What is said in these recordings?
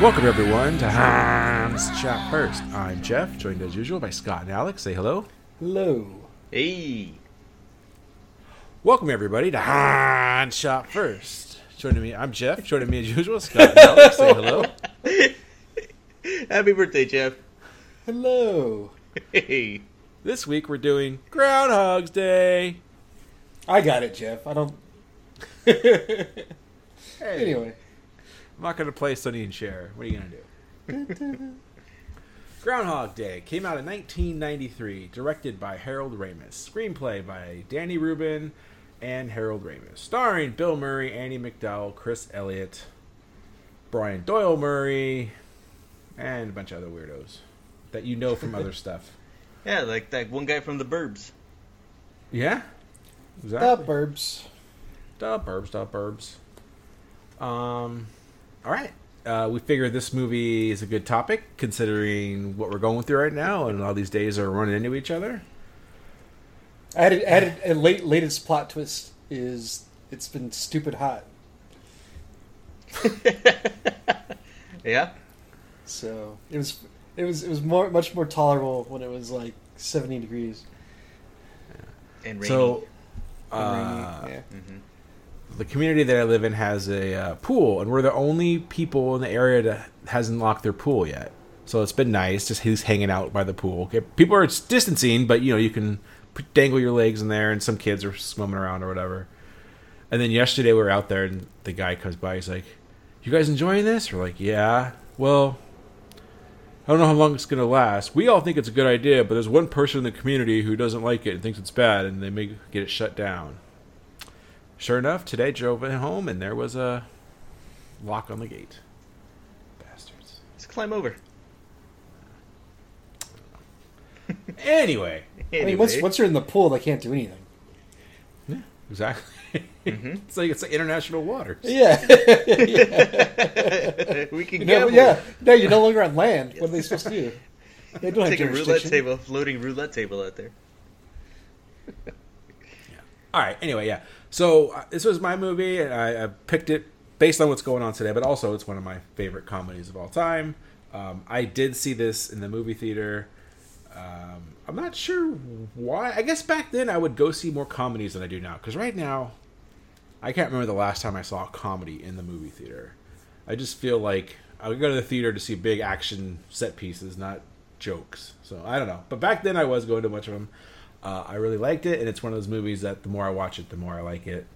Welcome everyone to Hans Shot First. I'm Jeff, joined as usual by Scott and Alex. Say hello. Hello. Hey. Welcome everybody to Hans Shot First. Joining me, I'm Jeff. Joining me as usual, Scott and Alex. Say hello. Happy birthday, Jeff. Hello. Hey. This week we're doing Groundhog's Day. I got it, Jeff. I don't. Anyway, I'm not going to play Sonny and Cher. What are you going to do? Groundhog Day came out in 1993, directed by Harold Ramis. Screenplay by Danny Rubin and Harold Ramis. Starring Bill Murray, Andie MacDowell, Chris Elliott, Brian Doyle Murray, and a bunch of other weirdos that you know from other stuff. Yeah, like that one guy from the Burbs. Yeah? the burbs. Da burbs, da burbs. Um, all right. Uh, we figured this movie is a good topic considering what we're going through right now, and all these days are running into each other. Added, added, a late latest plot twist is it's been stupid hot. Yeah. So it was, it was, it was more, much more tolerable when it was like seventy degrees. And rainy. So, and uh, rainy. Yeah. The community that I live in has a uh, pool, and we're the only people in the area that hasn't locked their pool yet. So it's been nice, just who's hanging out by the pool. Okay, people are distancing, but you know you can dangle your legs in there, and some kids are swimming around or whatever. And then yesterday we were out there, and the guy comes by. He's like, "You guys enjoying this?" We're like, "Yeah." Well, I don't know how long it's gonna last. We all think it's a good idea, but there's one person in the community who doesn't like it and thinks it's bad, and they may get it shut down. Sure enough, today drove it home and there was a lock on the gate. Bastards. Let's climb over. Anyway, I mean, once once you're in the pool, they can't do anything. Yeah, exactly. Mm-hmm. it's like it's like international waters. Yeah, we can you know, gamble. yeah. No, you're no longer on land. What are they supposed to do? They don't have a roulette table, floating roulette table out there. Yeah. All right. Anyway, yeah. So uh, this was my movie, and I, I picked it based on what's going on today, but also it's one of my favorite comedies of all time. Um, I did see this in the movie theater. Um, I'm not sure why. I guess back then I would go see more comedies than I do now. Because right now, I can't remember the last time I saw a comedy in the movie theater. I just feel like I would go to the theater to see big action set pieces, not jokes. So I don't know. But back then I was going to a bunch of them. Uh, I really liked it, and it's one of those movies that the more I watch it, the more I like it.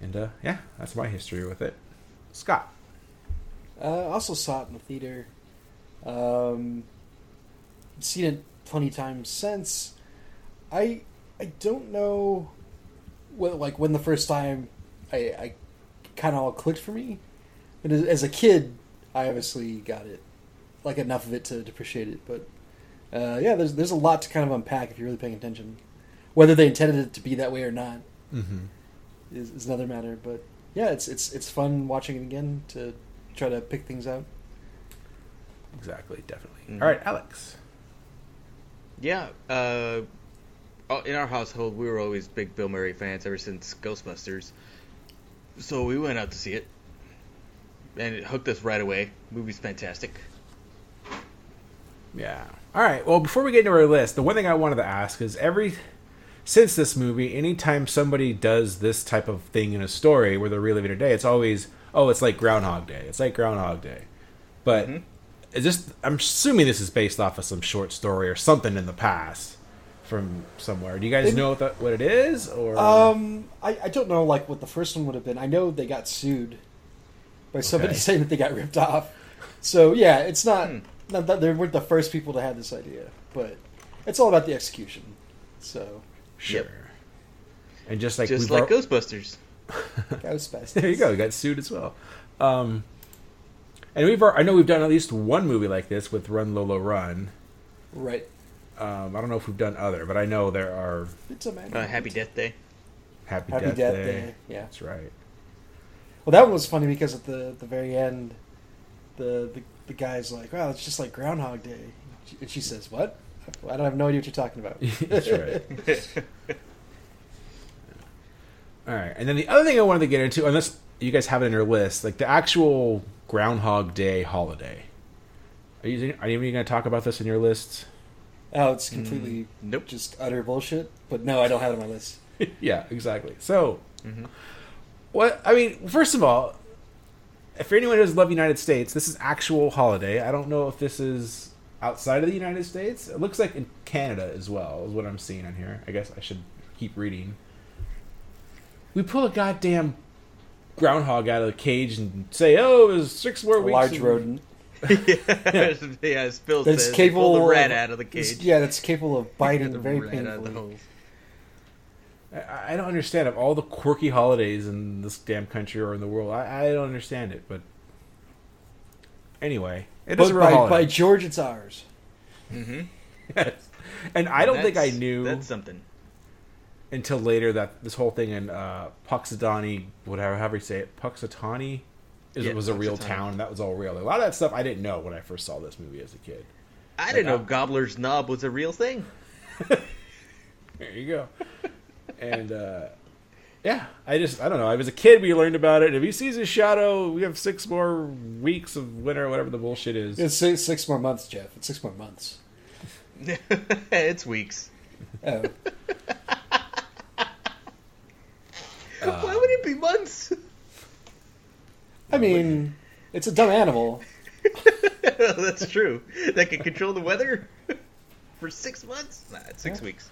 And uh, yeah, that's my history with it. Scott. Uh, I also saw it in the theater. Um, seen it plenty times since. I I don't know what like when the first time I, I kind of all clicked for me, but as, as a kid, I obviously got it, like enough of it to, to appreciate it. But uh, yeah, there's there's a lot to kind of unpack if you're really paying attention. Whether they intended it to be that way or not Mm-hmm. is, is another matter. But yeah, it's it's it's fun watching it again to try to pick things out. Exactly, definitely. Mhm. All right, Alex. Yeah. Uh, oh, in our household, we were always big Bill Murray fans ever since Ghostbusters. So we went out to see it, and it hooked us right away. Movie's fantastic. Yeah. All right. Well, before we get into our list, the one thing I wanted to ask is every since this movie, anytime somebody does this type of thing in a story where they're reliving a day, it's always oh, it's like Groundhog Day. It's like Groundhog Day. But is this? I'm assuming this is based off of some short story or something in the past from somewhere. Do you guys It- know what, that, what it is? Or Um, I, I don't know like what the first one would have been. I know they got sued by somebody Okay. saying that they got ripped off. So yeah, it's not, Hmm. Not that they weren't the first people to have this idea, but it's all about the execution. So sure. Yep. And just like Just we've like al- Ghostbusters. Ghostbusters. There you go. You got sued as well. Um, and we've I know we've done at least one movie like this with Run Lola Run. Right. Um, I don't know if we've done other, but I know there are It's a man. Uh, Happy Death Day. Happy, Happy Death, Death Day. Day, yeah. that's right. Well, that one was funny because at the the very end, the the, the guy's like, "Wow, it's just like Groundhog Day," and she says, "What? I don't have no idea what you're talking about." that's right. All right, and then the other thing I wanted to get into, unless you guys have it in your list, like the actual Groundhog Day holiday. Are you are you even going to talk about this in your list? oh, it's completely mm, nope. just utter bullshit. But no, I don't have it on my list. yeah, exactly. So, mm-hmm. what I mean, first of all, if anyone who does love United States, this is actual holiday. I don't know if this is outside of the United States. It looks like in Canada as well, is what I'm seeing on here. I guess I should keep reading. We pull a goddamn groundhog out of the cage and say, "Oh, there's six more A weeks." large and- rodent yeah, yeah, as Phil that's says, capable pull the rat of, out of the cage. Yeah, that's capable of biting the very rat out of the painfully. Hole. I, I don't understand of all the quirky holidays in this damn country or in the world. I, I don't understand it, but anyway, it is But a by, holiday. by George, it's ours. Yes. And I don't think I knew That's something. until later that this whole thing in uh, Puxatawny, whatever, however you say it, Puxatawny, is Yeah, was a real Punxsutawney. town. and That was all real. A lot of that stuff I didn't know when I first saw this movie as a kid. I didn't know Like, I- Gobbler's Knob was a real thing. There you go. and uh, yeah, I just I don't know. I was a kid. We learned about it. If he sees his shadow, we have six more weeks of winter, whatever the bullshit is. It's six, six more months, Jeff. It's six more months. it's weeks. Oh, Why would it be months? I mean, it's a dumb animal. That's true. That can control the weather for six months. Nah, it's six Yeah. weeks.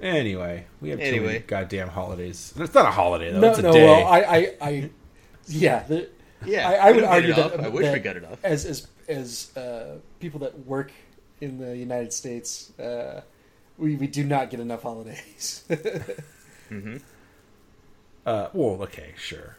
Anyway, we have too many goddamn holidays. It's not a holiday though. no, it's a no. day. Well, I, I, I yeah. The, Yeah, I, I would argue that. I wish that we got it off. As as as uh, people that work in the United States, uh, we we do not get enough holidays. mm-hmm. Uh, well, okay, sure.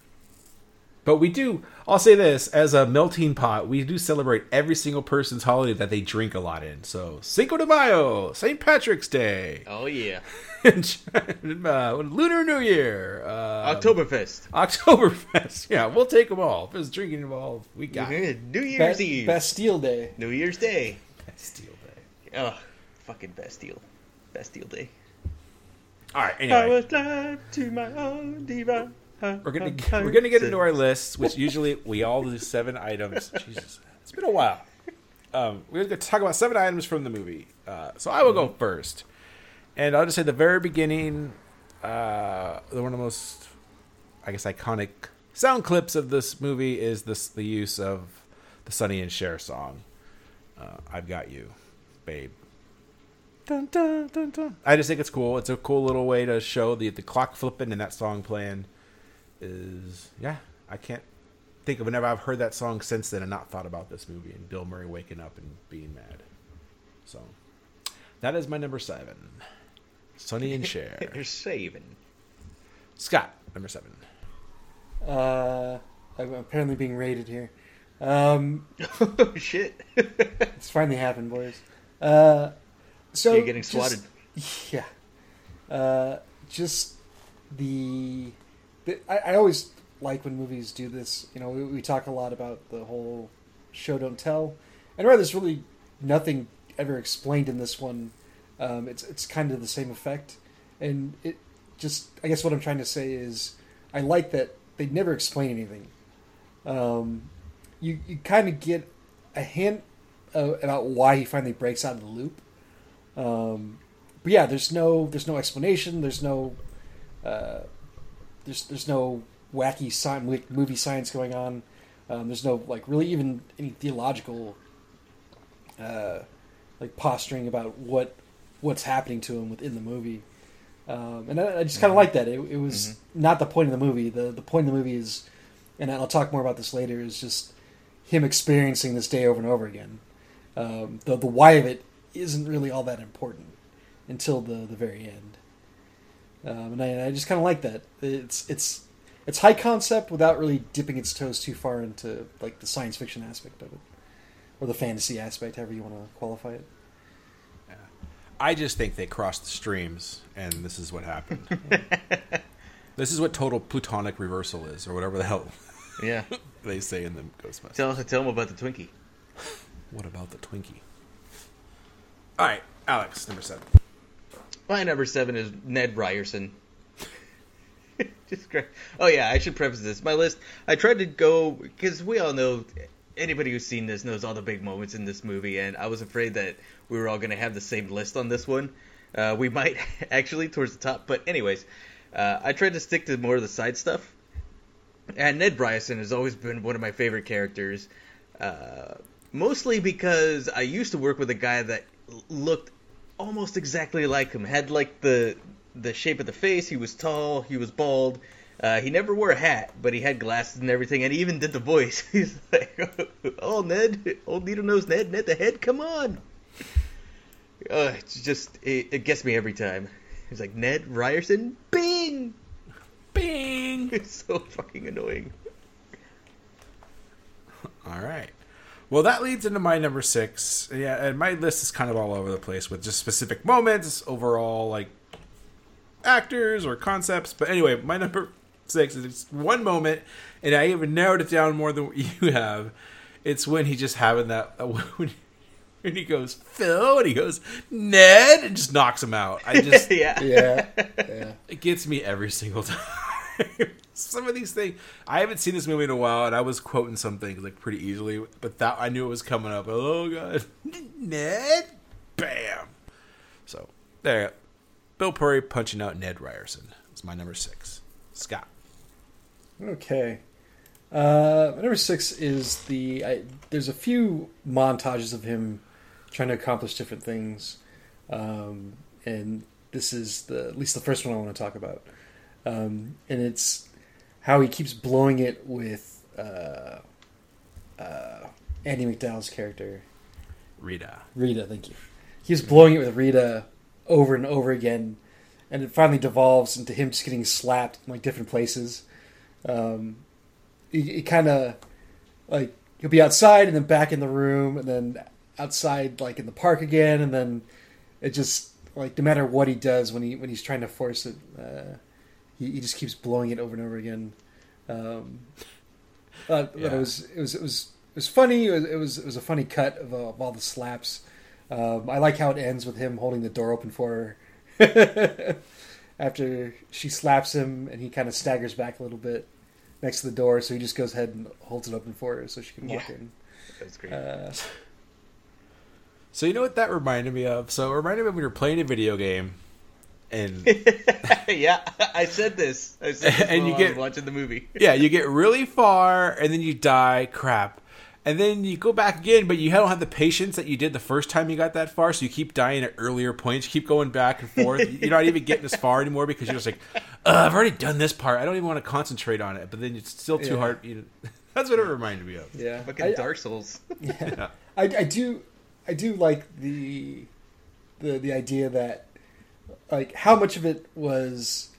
But we do. I'll say this: as a melting pot, we do celebrate every single person's holiday that they drink a lot in. So Cinco de Mayo, St. Patrick's Day, Oh yeah, uh, Lunar New Year, uh, Oktoberfest, Oktoberfest. Yeah, we'll take them all. If there's drinking involved, we got. New Year's Ba- Eve, Bastille Day. New Year's Day. Bastille Day. Oh, fucking Bastille, Bastille Day. All right. I was led to my own divine. We're gonna we're gonna get into our lists, which usually we all do seven items. Jesus, it's been a while. Um, we're gonna talk about seven items from the movie. Uh, so I will go first, and I'll just say the very beginning, uh, one of the most, I guess, iconic sound clips of this movie is this the use of the Sonny and Cher song. Uh, I've got you, babe. Dun, dun, dun, dun. I just think it's cool. It's a cool little way to show the the clock flipping and that song playing is yeah. I can't think of whenever I've heard that song since then and not thought about this movie and Bill Murray waking up and being mad. So that is my number seven. Sonny and Cher. You're saving. Scott, number seven. Uh, I'm apparently being rated here. Um, oh shit! it's finally happened, boys. Uh, so You're getting just- swatted. Yeah. Uh, just the, the I, I always like when movies do this. You know, we, we talk a lot about the whole show don't tell, and rather there's really nothing ever explained in this one. Um, it's it's kind of the same effect, and it just I guess what I'm trying to say is I like that they never explain anything. Um, you you kind of get a hint uh, about why he finally breaks out of the loop. Um, but yeah, there's no there's no explanation. There's no uh, there's there's no wacky sci- movie science going on. Um, there's no like really even any theological uh, like posturing about what what's happening to him within the movie. Um, and I, I just kind of like that. It, it was not the point of the movie. The the point of the movie is, and I'll talk more about this later. Is just him experiencing this day over and over again. Um, the the why of it isn't really all that important until the the very end. Um, and I, I just kind of like that. It's it's it's high concept without really dipping its toes too far into like the science fiction aspect of it. or the fantasy aspect, however you want to qualify it. I just think they crossed the streams, and this is what happened. this is what total protonic reversal is, or whatever the hell Yeah. they say in the Ghostbusters. Tell us, tell them about the Twinkie. What about the Twinkie? All right, Alex, number seven. My number seven is Ned Ryerson. Just great. Oh yeah, I should preface this. My list. I tried to go because we all know anybody who's seen this knows all the big moments in this movie, and I was afraid that we were all going to have the same list on this one. Uh, we might actually towards the top, but anyways, uh, I tried to stick to more of the side stuff. And Ned Ryerson has always been one of my favorite characters, uh, mostly because I used to work with a guy that looked almost exactly like him. Had like the the shape of the face. He was tall. He was bald. Uh, he never wore a hat, but he had glasses and everything, and he even did the voice. He's like, "Oh, Ned, old needle nose Ned, Ned the head, come on." Uh, it's just it, it gets me every time. He's like Ned Ryerson, Bing. Bing. It's so fucking annoying. All right. Well, that leads into my number six. Yeah, and my list is kind of all over the place with just specific moments, overall like actors or concepts. But anyway, my number six is one moment, and I even narrowed it down more than what you have. It's when he just having that when, when he goes Phil and he goes Ned and just knocks him out. I just yeah. Yeah, yeah. it gets me every single time. Some of these things I haven't seen this movie in a while, and I was quoting some things like pretty easily, but that I knew it was coming up. Oh god, Ned, bam! So there, Bill Murray punching out Ned Ryerson is my number six. Scott, Okay. Uh, number six is the. I, there's a few montages of him trying to accomplish different things, um, and this is the at least the first one I want to talk about. Um, and it's how he keeps blowing it with uh, uh, Andie MacDowell's character Rita. Rita. Thank you. He was blowing it with Rita over and over again, and it finally devolves into him just getting slapped in like different places. Um, it, it kind of like he'll be outside and then back in the room and then outside like in the park again and then it just like no matter what he does when he when he's trying to force it, uh, he, he just keeps blowing it over and over again. Um, but, but it was it was it was it was funny. It was it was, it was a funny cut of, uh, of all the slaps. Um, I like how it ends with him holding the door open for her after she slaps him, and he kind of staggers back a little bit next to the door. So he just goes ahead and holds it open for her so she can walk Yeah. in. That's great. Uh, So you know what that reminded me of? So it reminded me of when you're playing a video game, and yeah, I said this. I said this And while you I get- was watching the movie. yeah, you get really far and then you die. Crap. And then you go back again, but you don't have the patience that you did the first time you got that far, so you keep dying at earlier points. You keep going back and forth. You're not even getting as far anymore because you're just like, Ugh, I've already done this part. I don't even want to concentrate on it. But then it's still too Yeah. hard. You that's what it reminded me of. yeah, Fucking I, Dark Souls. Yeah. I, I do I do like the the the idea that like how much of it was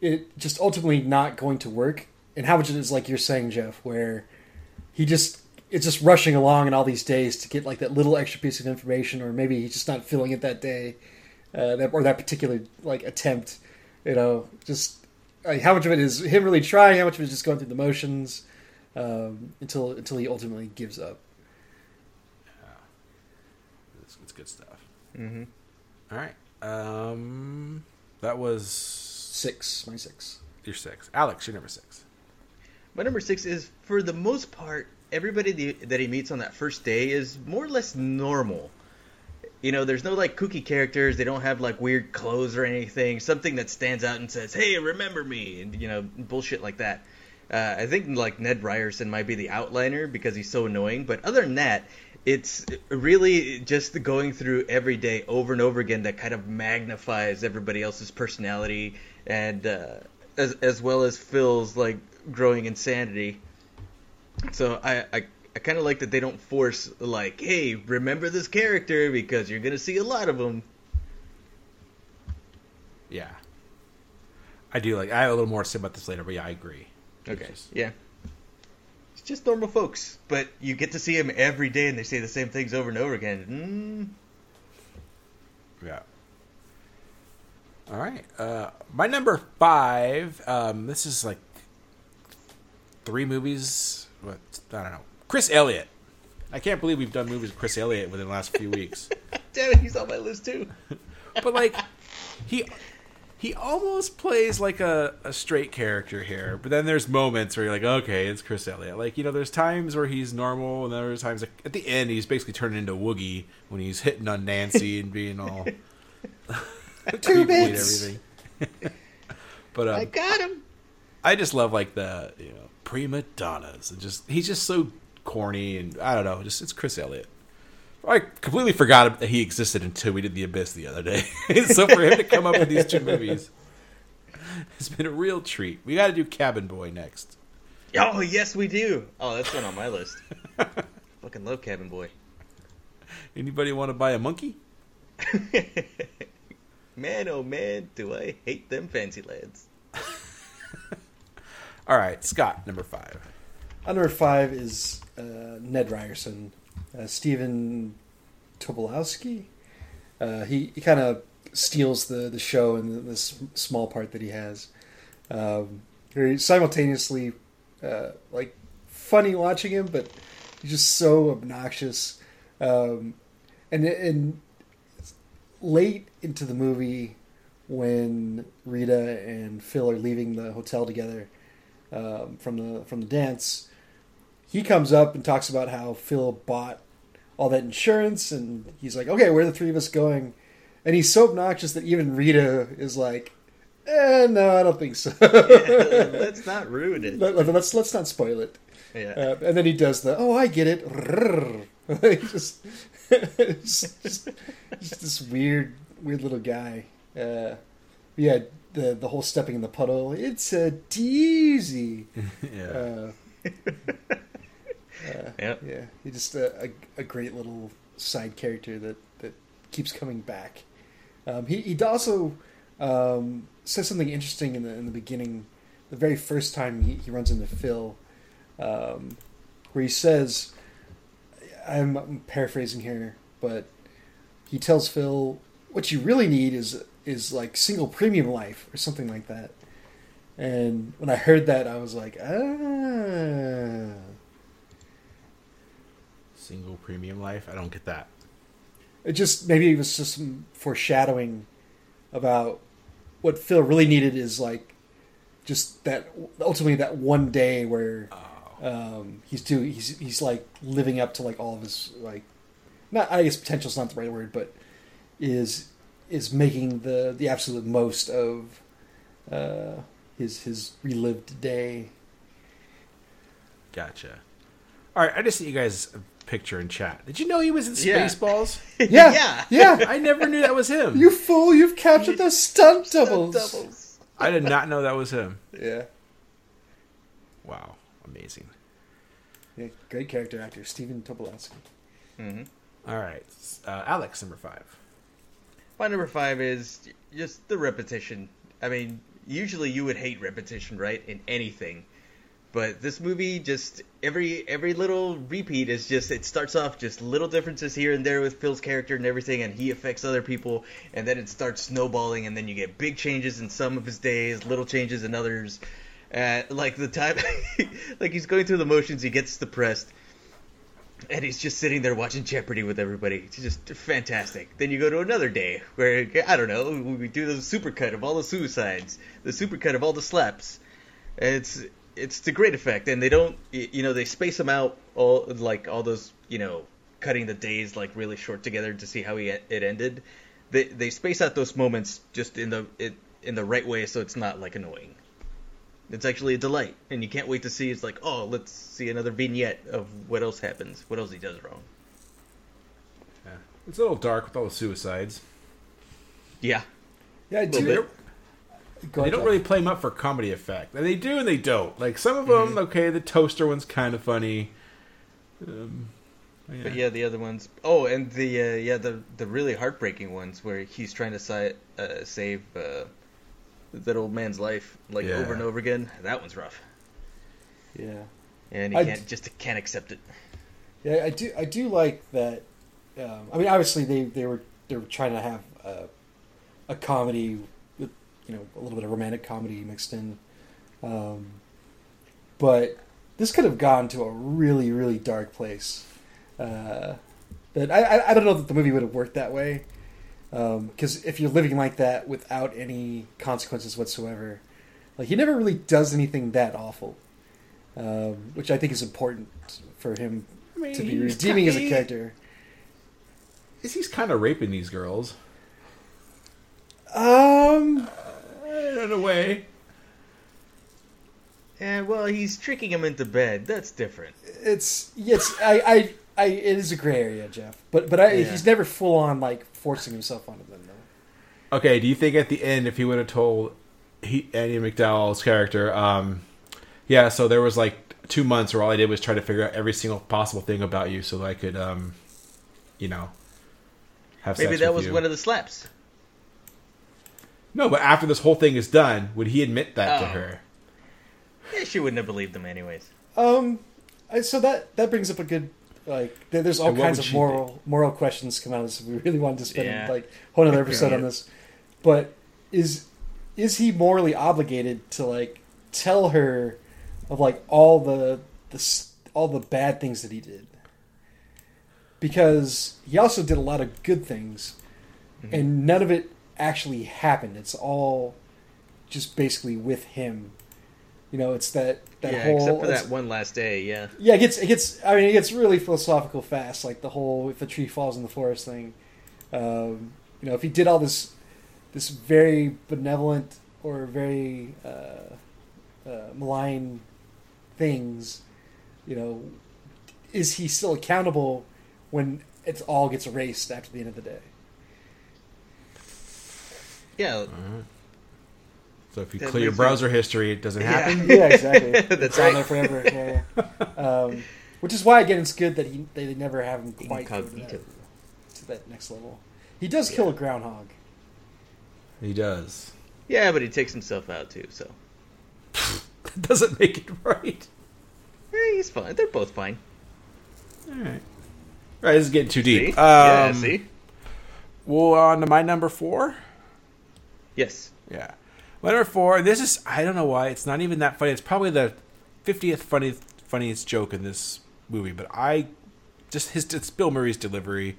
it just ultimately not going to work? And how much of it is like you're saying Jeff where he just it's just rushing along in all these days to get like that little extra piece of information or maybe he's just not feeling it that day uh, that, or that particular like attempt you know? Just like, how much of it is him really trying? How much of it is just going through the motions um, until until he ultimately gives up? It's, it's good stuff. hmm All right. Um, that was Six, my six. your six. Alex, your number six. My number six is, for the most part, everybody that he meets on that first day is more or less normal. You know, there's no like kooky characters. They don't have like weird clothes or anything. Something that stands out and says, "Hey, remember me," and you know, bullshit like that. Uh, I think like Ned Ryerson might be the outliner because he's so annoying. But other than that, it's really just the going through every day over and over again that kind of magnifies everybody else's personality and uh, as as well as Phil's like growing insanity. So I I, I kind of like that they don't force like, hey, remember this character because you're gonna see a lot of them. Yeah. I do like. I have a little more to say about this later, but yeah, I agree. Okay. Just- Yeah. Just normal folks, but you get to see them every day, and they say the same things over and over again. Mm, Yeah. All right. Uh, my number five. Um, this is like three movies. What I don't know. Chris Elliott. I can't believe we've done movies with Chris Elliott within the last few weeks. damn it, he's on my list too. but like he he almost plays like a, a straight character here but then there's moments where you're like okay it's chris elliott like you know there's times where he's normal and there's times like at the end he's basically turning into woogie when he's hitting on nancy and being all Two bits. everything but um, I got him. I just love like the you know prima donnas and just he's just so corny and I don't know just it's Chris Elliott. I completely forgot that he existed until we did the Abyss the other day. so for him to come up with these two movies, it's been a real treat. We got to do Cabin Boy next. Oh yes, we do. Oh, that's one on my list. Fucking love Cabin Boy. Anybody want to buy a monkey? man, oh man, do I hate them fancy lads. All right, Scott, number five. Uh, number five is uh, Ned Ryerson, uh, Stephen Tobolowsky. Uh, he he kind of steals the, the show in this small part that he has. Um, simultaneously, uh, like funny watching him, but he's just so obnoxious. Um, and and late into the movie, when Rita and Phil are leaving the hotel together um, from the from the dance, he comes up and talks about how Phil bought all that insurance, and he's like, "Okay, where are the three of us going?" And he's so obnoxious that even Rita is like, eh, "No, I don't think so." Let's not ruin it. Let, us let's not spoil it. Yeah. Uh, and then he does the, "Oh, I get it." just, just, just this weird, weird little guy. Uh, yeah, the the whole stepping in the puddle. It's a doozy. yeah. Uh, uh, Yep. yeah, he just a, a, a great little side character that, that keeps coming back. Um, he he also um, says something interesting in the in the beginning, the very first time he, he runs into Phil, um, where he says, I'm, I'm paraphrasing here, but he tells Phil, "What you really need is is like single premium life or something like that." And when I heard that, I was like, ah. Single premium life. I don't get that. It just maybe it was just some foreshadowing about what Phil really needed is like just that ultimately that one day where um, he's too he's he's like living up to like all of his like not I guess potential is not the right word but is is making the the absolute most of uh, his his relived day. Gotcha. All right, I just sent you guys picture in chat. Did you know he was in Yeah. Spaceballs? Yeah, Yeah. yeah. I never knew that was him. You fool! You've captured the stunt doubles. Doubles. I did not know that was him. Yeah, Wow, amazing. yeah. Great character actor, Stephen Tobolowsky. hmm All right, uh, Alex, number five. My number five is just the repetition. I mean, usually you would hate repetition, right, in anything, but this movie just every every little repeat is just it starts off just little differences here and there with Phil's character and everything, and he affects other people, and then it starts snowballing, and then you get big changes in some of his days, little changes in others. Uh, like the time, like he's going through the motions, he gets depressed and he's just sitting there watching Jeopardy with everybody. It's just fantastic. Then you go to another day where I don't know, we do the supercut of all the suicides, the supercut of all the slaps. It's it's the great effect, and they don't, you know, they space them out all like all those, you know, cutting the days like really short together to see how he, it ended. They they space out those moments just in the it, in the right way, so it's not like annoying. It's actually a delight, and you can't wait to see. It's like, oh, let's see another vignette of what else happens, what else he does wrong. Yeah. It's a little dark with all the suicides. Yeah, Yeah, I Little do. bit. Go They don't really play them up for comedy effect. And they do and they don't. Like some of them, Mm-hmm. okay, the toaster one's kind of funny. Um, yeah. but yeah, the other ones. Oh, and the uh, yeah the the really heartbreaking ones where he's trying to si- uh, save uh, that old man's life like Yeah. over and over again. That one's rough. Yeah. and he I can't d- just can't accept it. Yeah, I do. I do like that. Um, I mean, obviously they, they were they were trying to have a, a comedy with you know a little bit of romantic comedy mixed in, um, but this could have gone to a really really dark place. Uh, that I, I don't know that the movie would have worked that way because if you're living like that without any consequences whatsoever, like he never really does anything that awful, um, which I think is important for him I mean, to be redeeming as a character. Is he's kind of raping these girls Um, in a way? And well, he's tricking him into bed. That's different. it's yes, I, I, I, it is a gray area, Jeff. But but I, Yeah. he's never full on like forcing himself onto them though. Okay, do you think at the end, if he would have told he, Andie MacDowell's character, um, yeah, so there was like two months where all I did was try to figure out every single possible thing about you so that I could, um, you know, have Maybe sex that with was you. one of the slaps. No, but after this whole thing is done, would he admit that to Oh. her? Yeah, she wouldn't have believed him anyways. Um, I, so that that brings up a good like. There, there's all And kinds of she moral moral questions come out of this. We really wanted to spend Yeah. like a whole other episode on this, but is is he morally obligated to like tell her of like all the the all the bad things that he did? Because he also did a lot of good things, Mm-hmm. and none of it actually happened. It's all just basically with him. You know, it's that that yeah, whole except for that one last day. Yeah. yeah, it gets it gets. I mean, it gets really philosophical fast. Like the whole "if a tree falls in the forest" thing. Um, you know, if he did all this, this very benevolent or very uh, uh, malign things, you know, is he still accountable when it all gets erased after the end of the day? Yeah. So if you That clear your makes browser history, it doesn't happen. Yeah, exactly. That's it's on right. there forever. Yeah, yeah. Um, which is why again it's good that he they never have him quite go to that, to that next level. He does kill a groundhog. He does. Yeah, but he takes himself out too. So That doesn't make it right. yeah, he's fine. They're both fine. All right. All right, this is getting too See? deep. yeah. Um, See. Well, on to my number four. Yes. Yeah. My number four. This is I don't know why it's not even that funny. It's probably the fiftieth funniest funniest joke in this movie, but I just his it's Bill Murray's delivery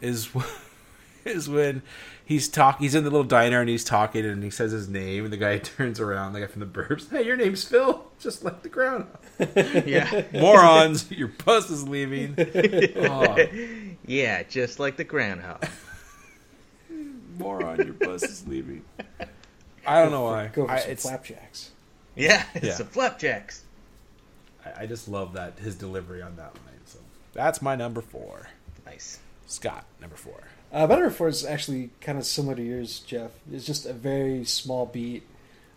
is is when he's talk he's in the little diner and he's talking and he says his name and the guy turns around the guy from the burbs hey your name's Phil just like the ground Yeah. morons your bus is leaving oh, yeah, just like the groundhog. Moron your bus is leaving I don't know why Go for I, some it's flapjacks. Yeah, it's Yeah. the flapjacks. I, I just love that his delivery on that line. So that's my number four. Nice. Scott, number four. Uh, my number four is actually kind of similar to yours, Jeff. It's just a very small beat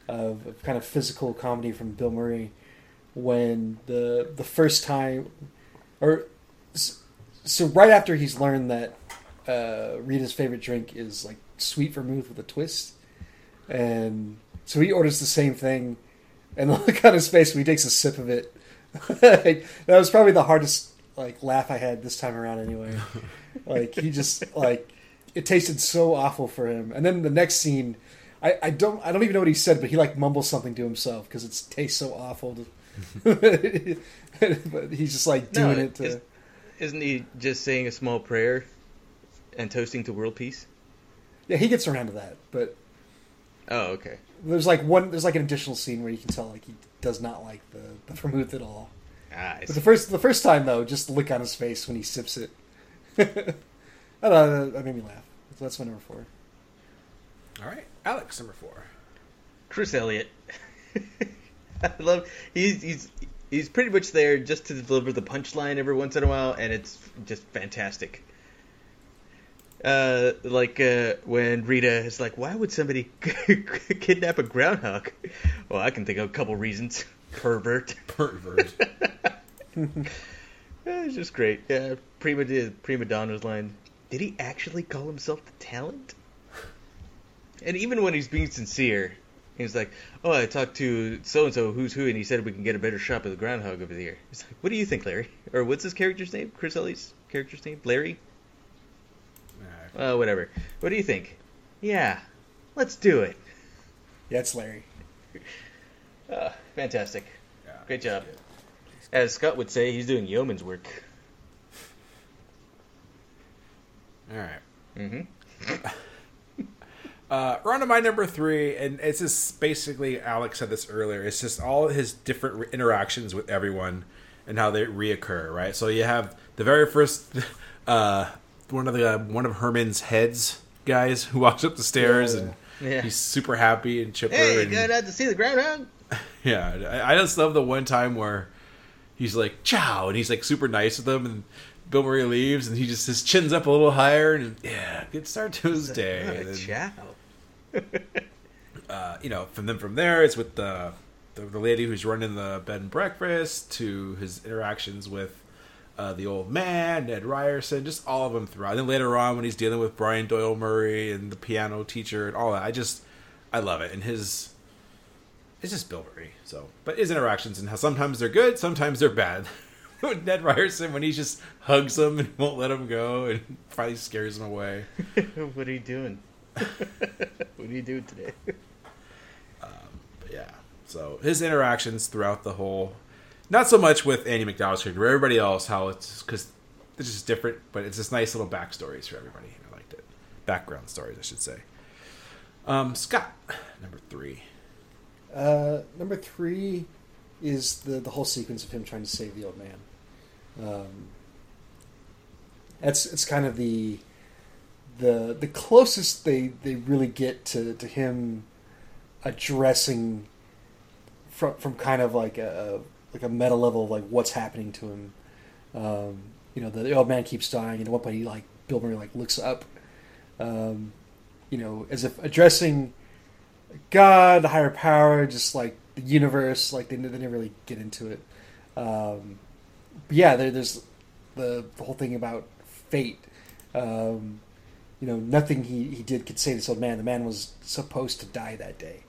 of, of kind of physical comedy from Bill Murray when the the first time, or so right after he's learned that uh, Rita's favorite drink is like sweet vermouth with a twist, and so he orders the same thing, and the look on his face when he takes a sip of it, that was probably the hardest like laugh I had this time around. Anyway, like he just like it tasted so awful for him, and then the next scene. I, I don't I don't even know what he said, but he like mumbles something to himself because it tastes so awful. To, but he's just like No, doing it to. Isn't he just saying a small prayer and toasting to world peace? Yeah, he gets around to that, but Oh, okay. there's like one there's like an additional scene where you can tell like he does not like the, the vermouth at all. Ah, I But the first the first time though, just the look on his face when he sips it. I don't know, that made me laugh. So that's my number four. All right, Alex, number four. Chris Elliott. I love he's he's he's pretty much there just to deliver the punchline every once in a while, and it's just fantastic. Uh, like uh, when Rita is like, "Why would somebody kidnap a groundhog?" Well, I can think of a couple reasons. Pervert. Pervert. It's just great. Yeah, prima prima donna's line. Did he actually call himself the talent? And even when he's being sincere, He's like, "Oh, I talked to so and so, who's who, and he said we can get a better shot of the groundhog over here." He's like, "What do you think, Larry? Or what's his character's name? Chris Elliott's character's name? Larry? Uh, whatever. What do you think? Yeah, let's do it. Yeah, it's Larry. Uh, fantastic. Yeah. Great job. As Scott would say, he's doing yeoman's work. All right. Mm-hmm. Uh, we're on to my number three, and it's just basically Alex said this earlier. It's just all his different re- interactions with everyone and how they reoccur, right? So you have the very first uh, one of the uh, one of Herman's heads guys who walks up the stairs Yeah. and Yeah. he's super happy and chipper. Hey, and, out to see the groundhog? yeah, I, I just love the one time where he's like "ciao" and he's like super nice with them, and Bill Murray leaves, and he just his chin's up a little higher, and yeah, good start to his day. Oh, then- ciao. uh, you know, from them from there, it's with the, the the lady who's running the bed and breakfast to his interactions with uh, the old man, Ned Ryerson, just all of them throughout. And then later on, when he's dealing with Brian Doyle Murray and the piano teacher and all that, I just I love it. And his it's just Bill Murray. So, but his interactions and how sometimes they're good, sometimes they're bad. With Ned Ryerson when he just hugs him and won't let him go and finally scares him away. what are you doing? what are you doing today? But yeah. So his interactions throughout the whole, not so much with Andie MacDowell's character, but everybody else, how it's because it's just different, but it's just nice little backstories for everybody. I liked it. Background stories, I should say. Um, Scott, number three. Uh, number three is the the whole sequence of him trying to save the old man. Um, that's it's kind of the the the closest they they really get to to him addressing from from kind of like a like a meta level of like what's happening to him. Um, you know, the, old man keeps dying, and at one point he like Bill Murray like looks up, um, you know, as if addressing God, the higher power, just like the universe. Like they, they didn't really get into it. Um, but yeah, there, there's the, the whole thing about fate. Um, you know, nothing he, he did could save this old man. The man was supposed to die that day.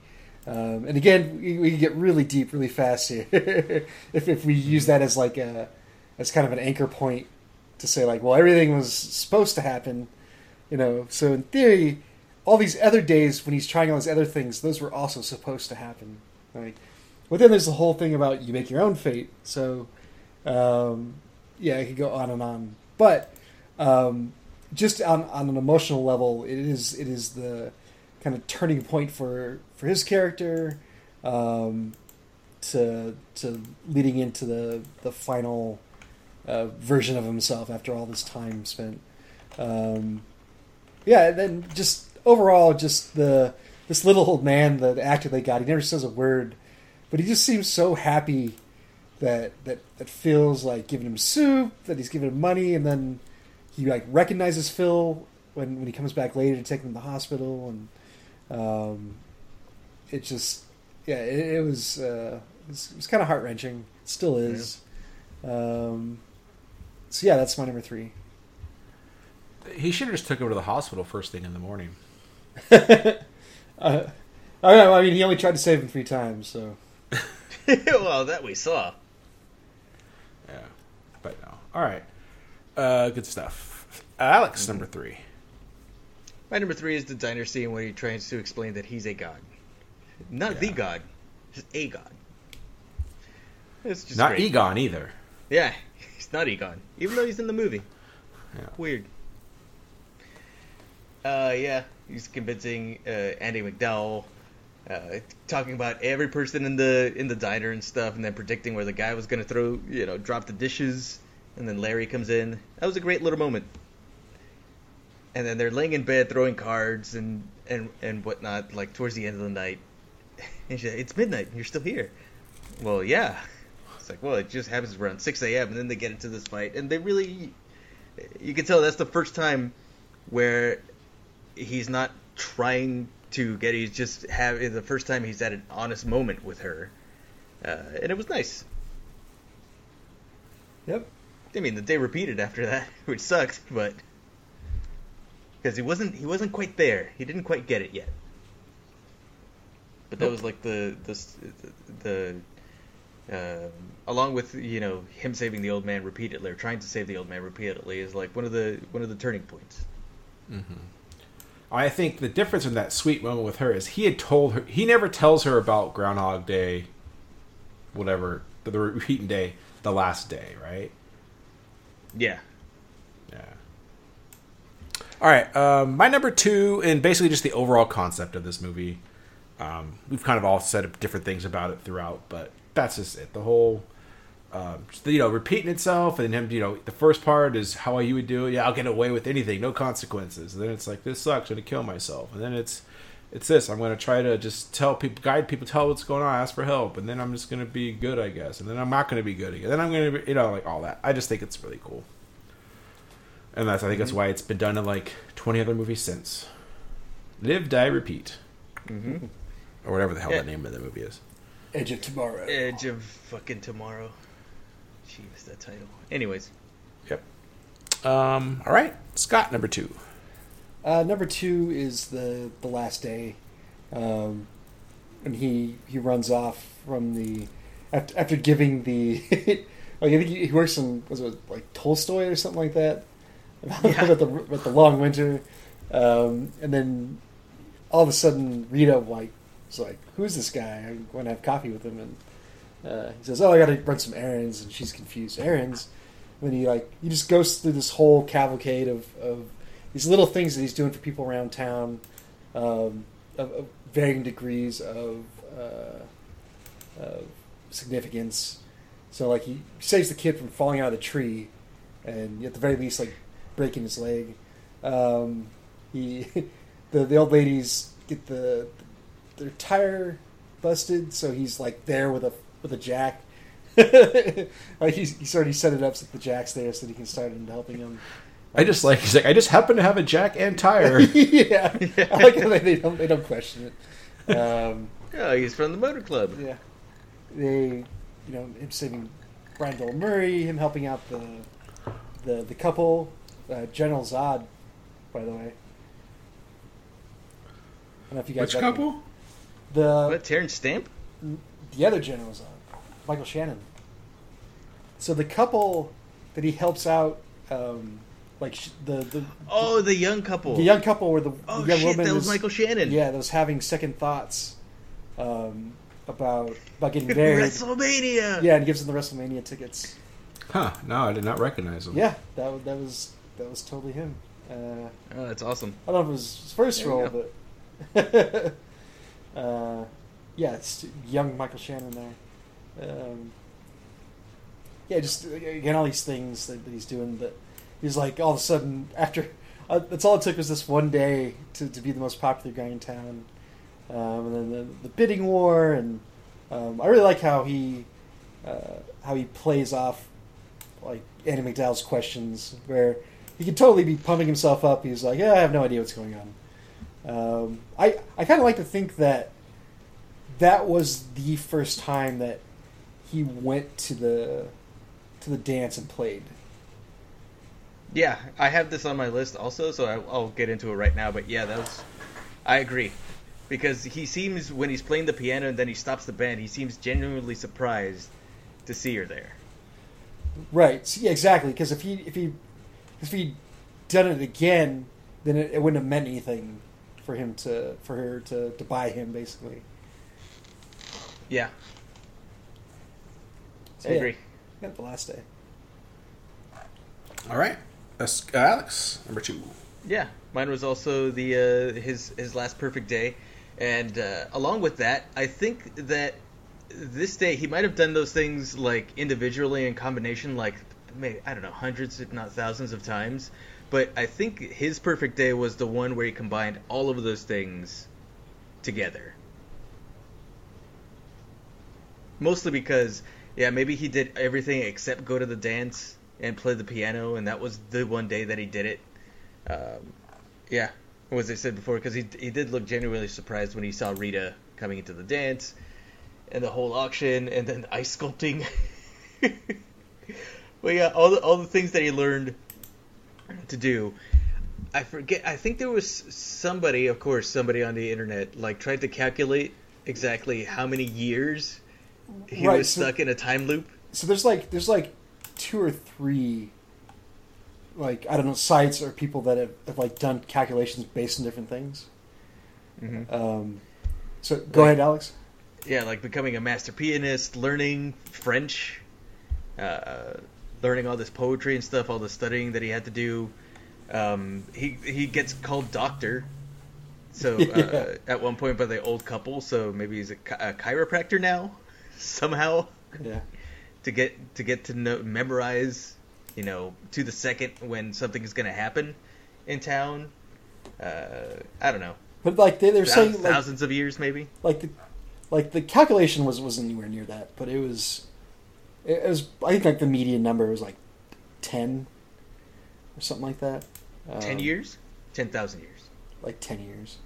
Um, and again, we, we can get really deep really fast here if, if we use that as like a as kind of an anchor point to say like, well, everything was supposed to happen. You know, so in theory, all these other days when he's trying all these other things, those were also supposed to happen. Like, but then there's the whole thing about you make your own fate. So, um, yeah, it could go on and on. But um, just on on an emotional level, it is it is the kind of turning point for for his character um, to to leading into the the final uh, version of himself after all this time spent. Um, yeah, and then just overall, just the this little old man, the, actor they got, he never says a word, but he just seems so happy that that that Phil's like giving him soup, that he's giving him money, and then he like recognizes Phil when when he comes back later to take him to the hospital, and um, it just yeah, it, it was uh, it was, it was kind of heart wrenching. Still is. Um, so yeah, that's my number three. He should have just took him to the hospital first thing in the morning. Uh, I, I mean, he only tried to save him three times, so well, that we saw. Yeah, but no. All right, uh, good stuff. Alex, number three. My number three is the diner scene where he tries to explain that he's a god. Not the god, just a god. It's just Not great. Egon either. Yeah, he's not Egon, even though he's in the movie. Yeah. Weird. Uh, yeah, he's convincing uh, Andie MacDowell, uh, talking about every person in the in the diner and stuff, and then predicting where the guy was gonna throw, you know, drop the dishes, and then Larry comes in. That was a great little moment. And then they're laying in bed throwing cards and and and whatnot, like towards the end of the night. Like, "It's midnight, and you're still here." Well, yeah. It's like, well, it just happens around 6 a.m. and then they get into this fight, and they really, you can tell that's the first time where he's not trying to get. He's just have the first time he's had an honest moment with her, uh, and it was nice. yep. I mean, the day repeated after that, which sucked, but because he wasn't he wasn't quite there. He didn't quite get it yet. But that Nope. was like the the the uh, along with you know him saving the old man repeatedly or trying to save the old man repeatedly is like one of the one of the turning points. I think the difference in that sweet moment with her is he had told her he never tells her about Groundhog Day, whatever the, the repeating day, the last day, right? Yeah. All right, um, my number two, and basically just the overall concept of this movie. Um, we've kind of all said different things about it throughout, but that's just it. The whole, um, just, you know, repeating itself, and him, you know, the first part is how you would do it. Yeah, I'll get away with anything, no consequences. And then it's like this sucks, I'm gonna kill myself. And then it's, it's this. I'm gonna try to just tell people, guide people, tell what's going on, ask for help, and then I'm just gonna be good, I guess. And then I'm not gonna be good again. Then I'm gonna, be, you know, like all that. I just think it's really cool and that's I think that's why it's been done in like twenty other movies since. Live, die, repeat, Mm-hmm. or whatever the hell Yeah. the name of the movie is. Edge of Tomorrow. Edge of fucking tomorrow. Jeez, that title. Anyways, Yep. Um. All right, Scott, number two. Uh, number two is the the last day, um, and he he runs off from the after, after giving the. like I think he he works in was it like Tolstoy or something like that about, Yeah. the the long winter, um, and then all of a sudden Rita like is like who's this guy? I want to have coffee with him, and uh, he says, "Oh, I got to run some errands," and she's confused. Errands. And then he like he just goes through this whole cavalcade of, of these little things that he's doing for people around town, um, of, of varying degrees of, uh, of significance. So like he saves the kid from falling out of the tree, and at the very least like breaking his leg. Um, he the the old ladies get the their tire busted, so he's like there with a with a jack. like he's, he's already set it up so the jack's there so that he can start into helping him. I just like he's like I just happen to have a jack and tire. yeah, I like how they, they don't they don't question it. Um, oh, he's from the motor club. yeah, they you know him saving Brian Doyle Murray, him helping out the the the couple, uh, General Zod, by the way. I don't know if you guys Which got couple? The What Terence Stamp? the other General Zod, Michael Shannon. So the couple that he helps out, um, like sh- the the Oh, the young couple. the young couple where the, oh the young shit, woman that was is- Michael Shannon. Yeah, that was having second thoughts um, about about getting married. WrestleMania. yeah, and gives them the WrestleMania tickets. Huh? No, I did not recognize him. Yeah, that that was that was totally him. Uh, Oh, that's awesome. I don't know if it was his first There role, but uh, yeah, it's young Michael Shannon there. Um, yeah, just again all these things that, that he's doing. But he's like all of a sudden after uh, that's all it took was this one day to, to be the most popular guy in town, um, and then the, the bidding war, and um, I really like how he uh, how he plays off like Andie MacDowell's questions where he could totally be pumping himself up. He's like, yeah, I have no idea what's going on. Um, I I kind of like to think that that was the first time that he went to the to the dance and played. Yeah, I have this on my list also, so I, I'll get into it right now. But yeah, that was. I agree, because he seems when he's playing the piano and then he stops the band, he seems genuinely surprised to see her there. Right. Yeah, exactly. Because if he if he if he'd done it again, then it, it wouldn't have meant anything for him to for her to, to buy him basically. Yeah, So, I yeah, agree. Yeah, the last day. All right, That's, uh, Alex, number two. Yeah, mine was also the uh, his his last perfect day, and uh, along with that, I think that this day he might have done those things like individually in combination, like maybe I don't know hundreds if not thousands of times. But I think his perfect day was the one where he combined all of those things together. Mostly because, yeah, maybe he did everything except go to the dance and play the piano, and that was the one day that he did it. Um, yeah, as I said before, because he he did look genuinely surprised when he saw Rita coming into the dance, and the whole auction, and then ice sculpting. but yeah, all the all the things that he learned to do. I forget. I think there was somebody, of course, somebody on the internet, like tried to calculate exactly how many years he Right, was so- stuck in a time loop. So there's like there's like two or three like I don't know sites or people that have, have like done calculations based on different things. Mhm. Um, so go Like- ahead, Alex. Yeah, like becoming a master pianist, learning French, uh, learning all this poetry and stuff, all the studying that he had to do. Um, he he gets called doctor. So uh, Yeah. at one point by the old couple, so maybe he's a, a chiropractor now, somehow Yeah. to get to get to know, memorize, you know, to the second when something is going to happen in town. Uh, I don't know, But like they, they're Thou- saying like, thousands of years maybe. like the like the calculation was wasn't anywhere near that, but it was it was I think like the median number was like ten or something like that. Ten Um, years, ten thousand years, like ten years.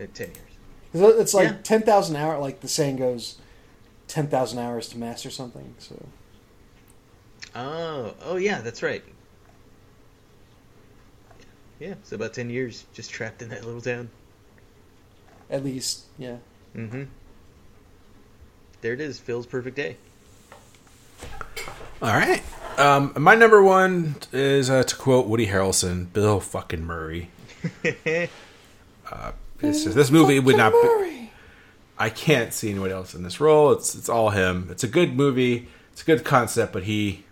uh, ten years. It's like Yeah. ten thousand hour. Like the saying goes, ten thousand hours to master something. So Oh, oh yeah, that's right. Yeah, so about ten years just trapped in that little town. at least, yeah. Mm-hmm. There it is, Phil's perfect day. All right. Um, my number one is uh, to quote Woody Harrelson, Bill fucking Murray. Uh, just, this movie would not. Be, I can't see anyone else in this role. It's it's all him. It's a good movie. It's a good concept, but he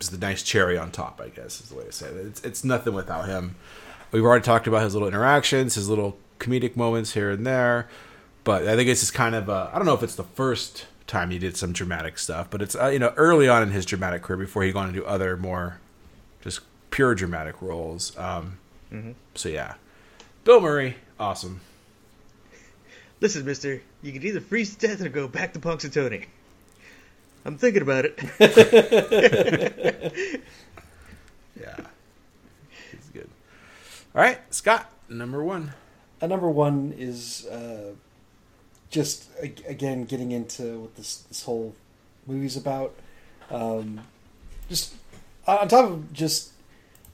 is the nice cherry on top. I guess is the way to say it. It's it's nothing without him. We've already talked about his little interactions, his little comedic moments here and there. But I think this is kind of I don't know if it's the first time he did some dramatic stuff, but it's uh, you know early on in his dramatic career before he gone into other more just pure dramatic roles. Um, So yeah, Bill Murray, awesome. Listen, mister, you can either freeze to death or go back to Punxsutawney. I'm thinking about it. Yeah. He's good. All right, Scott, number one. Uh, number one is uh, just again getting into what this this whole movie's about. Um, just on top of just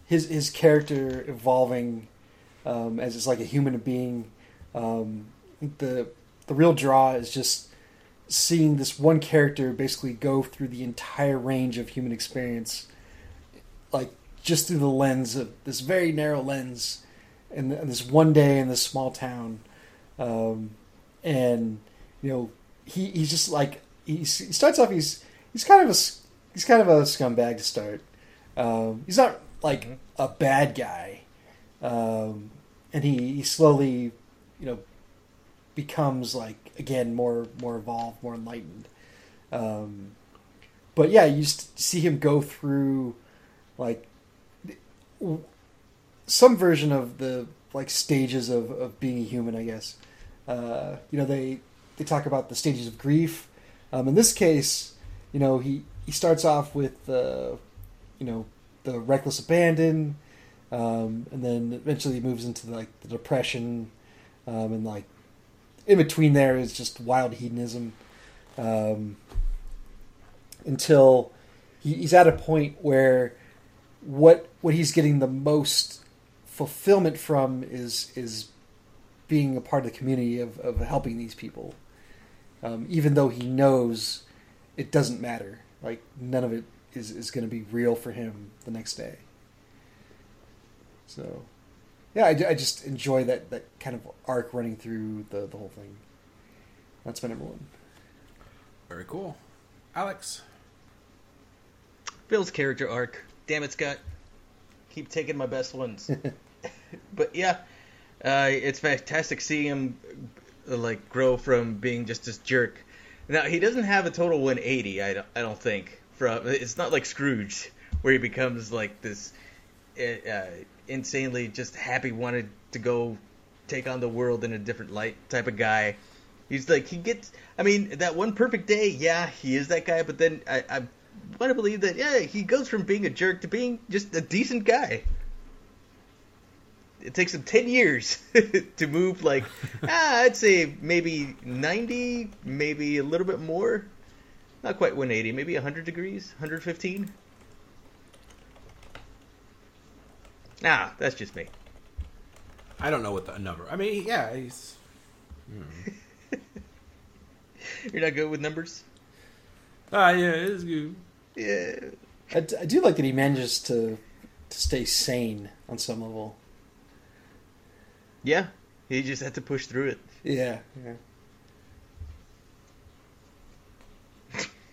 his his character evolving um, as it's like a human being. Um, the the real draw is just seeing this one character basically go through the entire range of human experience, like just through the lens of this very narrow lens, in this one day in this small town, um, and you know he he's just like he's, he starts off he's he's kind of a he's kind of a scumbag to start. Um, he's not like a bad guy, um, and he, he slowly you know becomes like again more more evolved, more enlightened. Um, but yeah, you see him go through like some version of the like stages of, of being a human, I guess. Uh, you know, they they talk about the stages of grief. Um, in this case, you know, he he starts off with uh, you know the reckless abandon, um, and then eventually he moves into like the depression, um, and like in between there is just wild hedonism, um, until he, he's at a point where what what he's getting the most fulfillment from is is being a part of the community of, of helping these people, um, even though he knows it doesn't matter. Like none of it is, is going to be real for him the next day. So, yeah, I, I just enjoy that, that kind of arc running through the, the whole thing. That's my number one. Very cool. Alex. Bill's character arc. Damn it, Scott. Keep taking my best ones. but yeah, uh, it's fantastic seeing him like grow from being just this jerk. Now he doesn't have a total 180. I don't, I don't think. From it's not like Scrooge where he becomes like this uh, uh, insanely just happy, wanted to go take on the world in a different light type of guy. He's like he gets. I mean, that one perfect day. Yeah, he is that guy. But then I, I want to believe that. Yeah, he goes from being a jerk to being just a decent guy. It takes him ten years to move. Like, ah, I'd say maybe ninety, maybe a little bit more. Not quite 180, maybe 100 degrees, 115. Nah, that's just me. I don't know what the number. I mean, yeah, he's You're not good with numbers. Ah, yeah, it's good. Yeah. I, d- I do like that he manages to to stay sane on some level. Yeah. He just had to push through it. Yeah, yeah.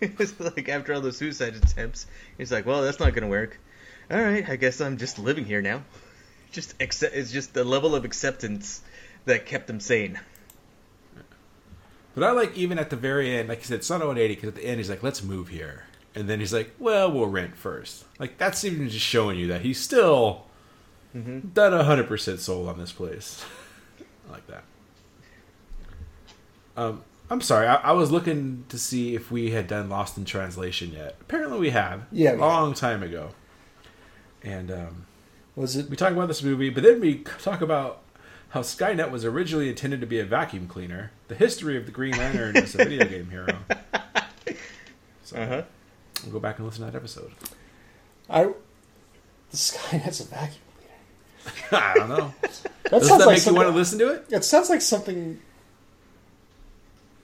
it's like after all the suicide attempts, he's like, "Well, that's not gonna work. All right, I guess I'm just living here now." Just accept. It's just the level of acceptance that kept him sane. But I like even at the very end, like I said, it's not 180 because at the end he's like, "Let's move here," and then he's like, "Well, we'll rent first. Like that's even just showing you that he's still Mhm. not 100 percent sold on this place. I like that. Um, I'm sorry, I, I was looking to see if we had done Lost in Translation yet. Apparently, we have. Yeah, a we long time ago. And um, Was it? we talk about this movie, but then we talk about how Skynet was originally intended to be a vacuum cleaner, the history of the Green Lantern as a video game hero. So Uh huh. we'll go back and listen to that episode. I. The Skynet's a vacuum cleaner. I don't know. That Does sounds that like make you want to listen to it? It sounds like something.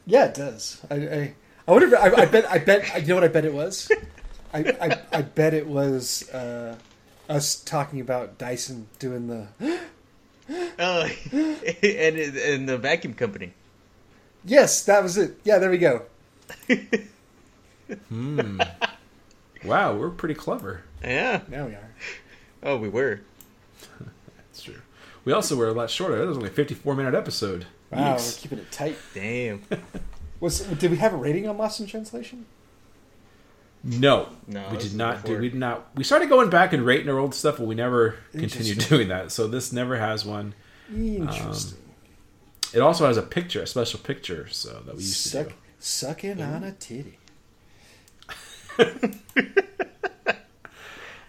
Yeah, it does. I, I, I wonder. If, I, I bet. I bet. You know what I bet it was. I, I, I bet it was uh, us talking about Dyson doing the. Oh, and and the vacuum company. Yes, that was it. Yeah, there we go. Hmm. Wow, we're pretty clever. Yeah. Now we are. Oh, we were. That's true. We also were a lot shorter. That was only a 54 minute episode. Wow, Yeeks. we're keeping it tight. Damn. Was did we have a rating on Lost in Translation? No, No, we this did is not. before. Do, we did not. We started going back and rating our old stuff, but we never continued Interesting. doing that. So this never has one. Interesting. Um, it also has a picture, a special picture, so that we used Suck, to do. sucking on a titty.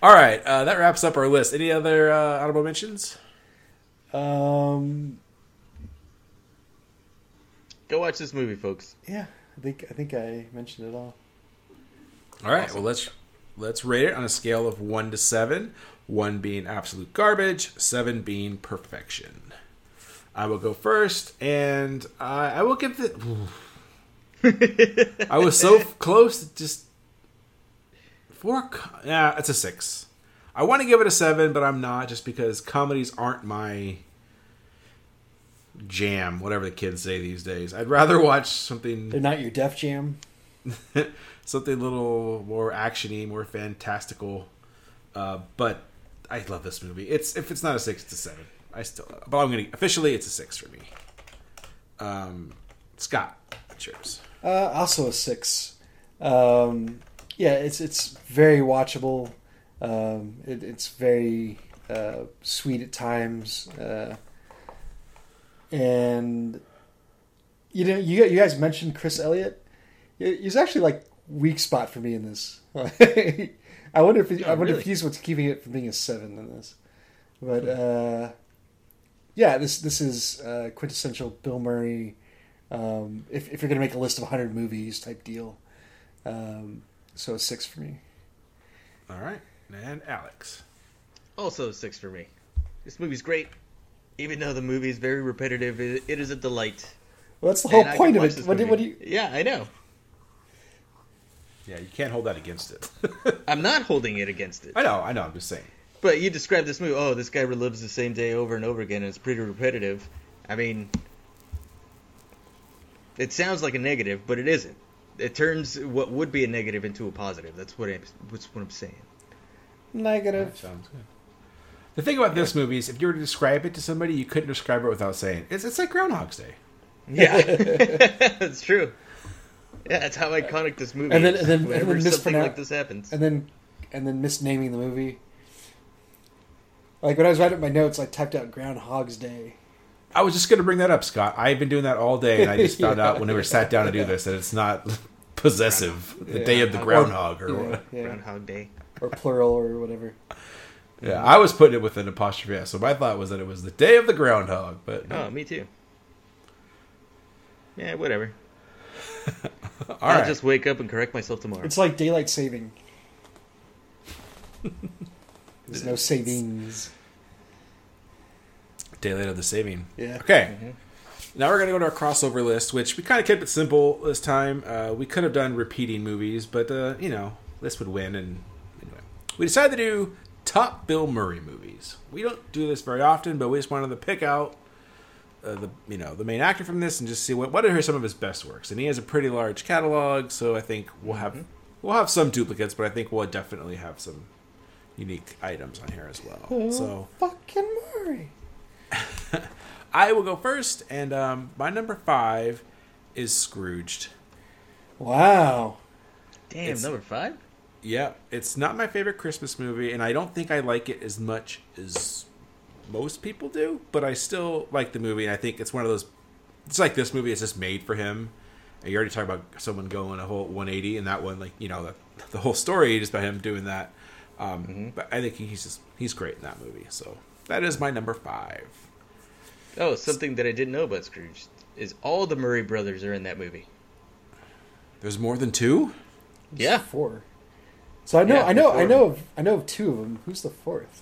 All right, uh, that wraps up our list. Any other uh, honorable mentions? Um. Go watch this movie, folks. Yeah, I think I think I mentioned it all. All right, well let's let's rate it on a scale of one to seven. One being absolute garbage, seven being perfection. I will go first, and I, I will give the. I was so close, to just four. Yeah, it's a six. I want to give it a seven, but I'm not, just because comedies aren't my jam. Whatever the kids say these days, I'd rather watch something They're not your Def Jam. something a little more actiony, more fantastical. Uh, but I love this movie. It's if it's not a six, it's a seven. I still, but I'm gonna officially it's a six for me. Um, Scott, cheers. Uh, also a six. Um, yeah, it's it's very watchable. Um, it, it's very uh, sweet at times, uh, and you know, you you guys mentioned Chris Elliott. He- He's actually like weak spot for me in this. I wonder if he, I Oh, wonder really? if he's what's keeping it from being a seven in this. But uh, yeah, this this is uh, quintessential Bill Murray. Um, if if you're gonna make a list of 100 movies type deal, um, so six for me. All right, and Alex. Also, six for me. This movie's great. Even though the movie is very repetitive, it, it is a delight. Well, that's the whole And point of it. What do, what do you? Yeah, I know. Yeah, you can't hold that against it. I'm not holding it against it. I know, I know. I'm just saying. But you describe this movie, oh, this guy relives the same day over and over again, and it's pretty repetitive. I mean, it sounds like a negative, but it isn't. It turns what would be a negative into a positive. That's what I'm, that's what I'm saying. Negative. Sounds good. The thing about this movie is, if you were to describe it to somebody, you couldn't describe it without saying it's it's like Groundhog's Day. Yeah, that's true. Yeah, that's how iconic this movie And then- is. and then- and then something like this happens. And then and then misnaming the movie. Like when I was writing my notes, I typed out Groundhog's Day. I was just going to bring that up, Scott. I've been doing that all day, and I just found out when we were sat down to do this that it's not possessive. The day of the groundhog, or Yeah, what? yeah. Groundhog Day. or plural or whatever. Yeah, I was putting it with an apostrophe S. So my thought was that it was the day of the groundhog, but Oh, me too. Yeah, whatever. all I'll right. just wake up and correct myself tomorrow. It's like daylight saving. There's no savings. Daylight of the saving. Yeah. Okay. Now we're going to go to our crossover list, which we kind of kept it simple this time. Uh, we could have done repeating movies, but, uh, you know, this would win. And anyway, we decided to do top Bill Murray movies. We don't do this very often, but we just wanted to pick out uh, the you know the main actor from this and just see what what are some of his best works. And he has a pretty large catalog, so I think we'll have we'll have some duplicates, but I think we'll definitely have some unique items on here as well. So Fucking Murray. I will go first, and um, my number five is Scrooged. Wow. Damn, It's- number five. Yeah, it's not my favorite Christmas movie, and I don't think I like it as much as most people do. But I still like the movie, and I think it's one of those. It's like this movie; is just made for him. And you already talked about someone going a whole 180, and that one, like you know, the, the whole story is about him doing that. Um, But I think he's just he's great in that movie. So that is my number five. Oh, something that I didn't know about Scrooge is all the Murray brothers are in that movie. There's more than two. Yeah. Four. So I know, Yeah, I know. I know, of, I know of two of them. Who's the fourth?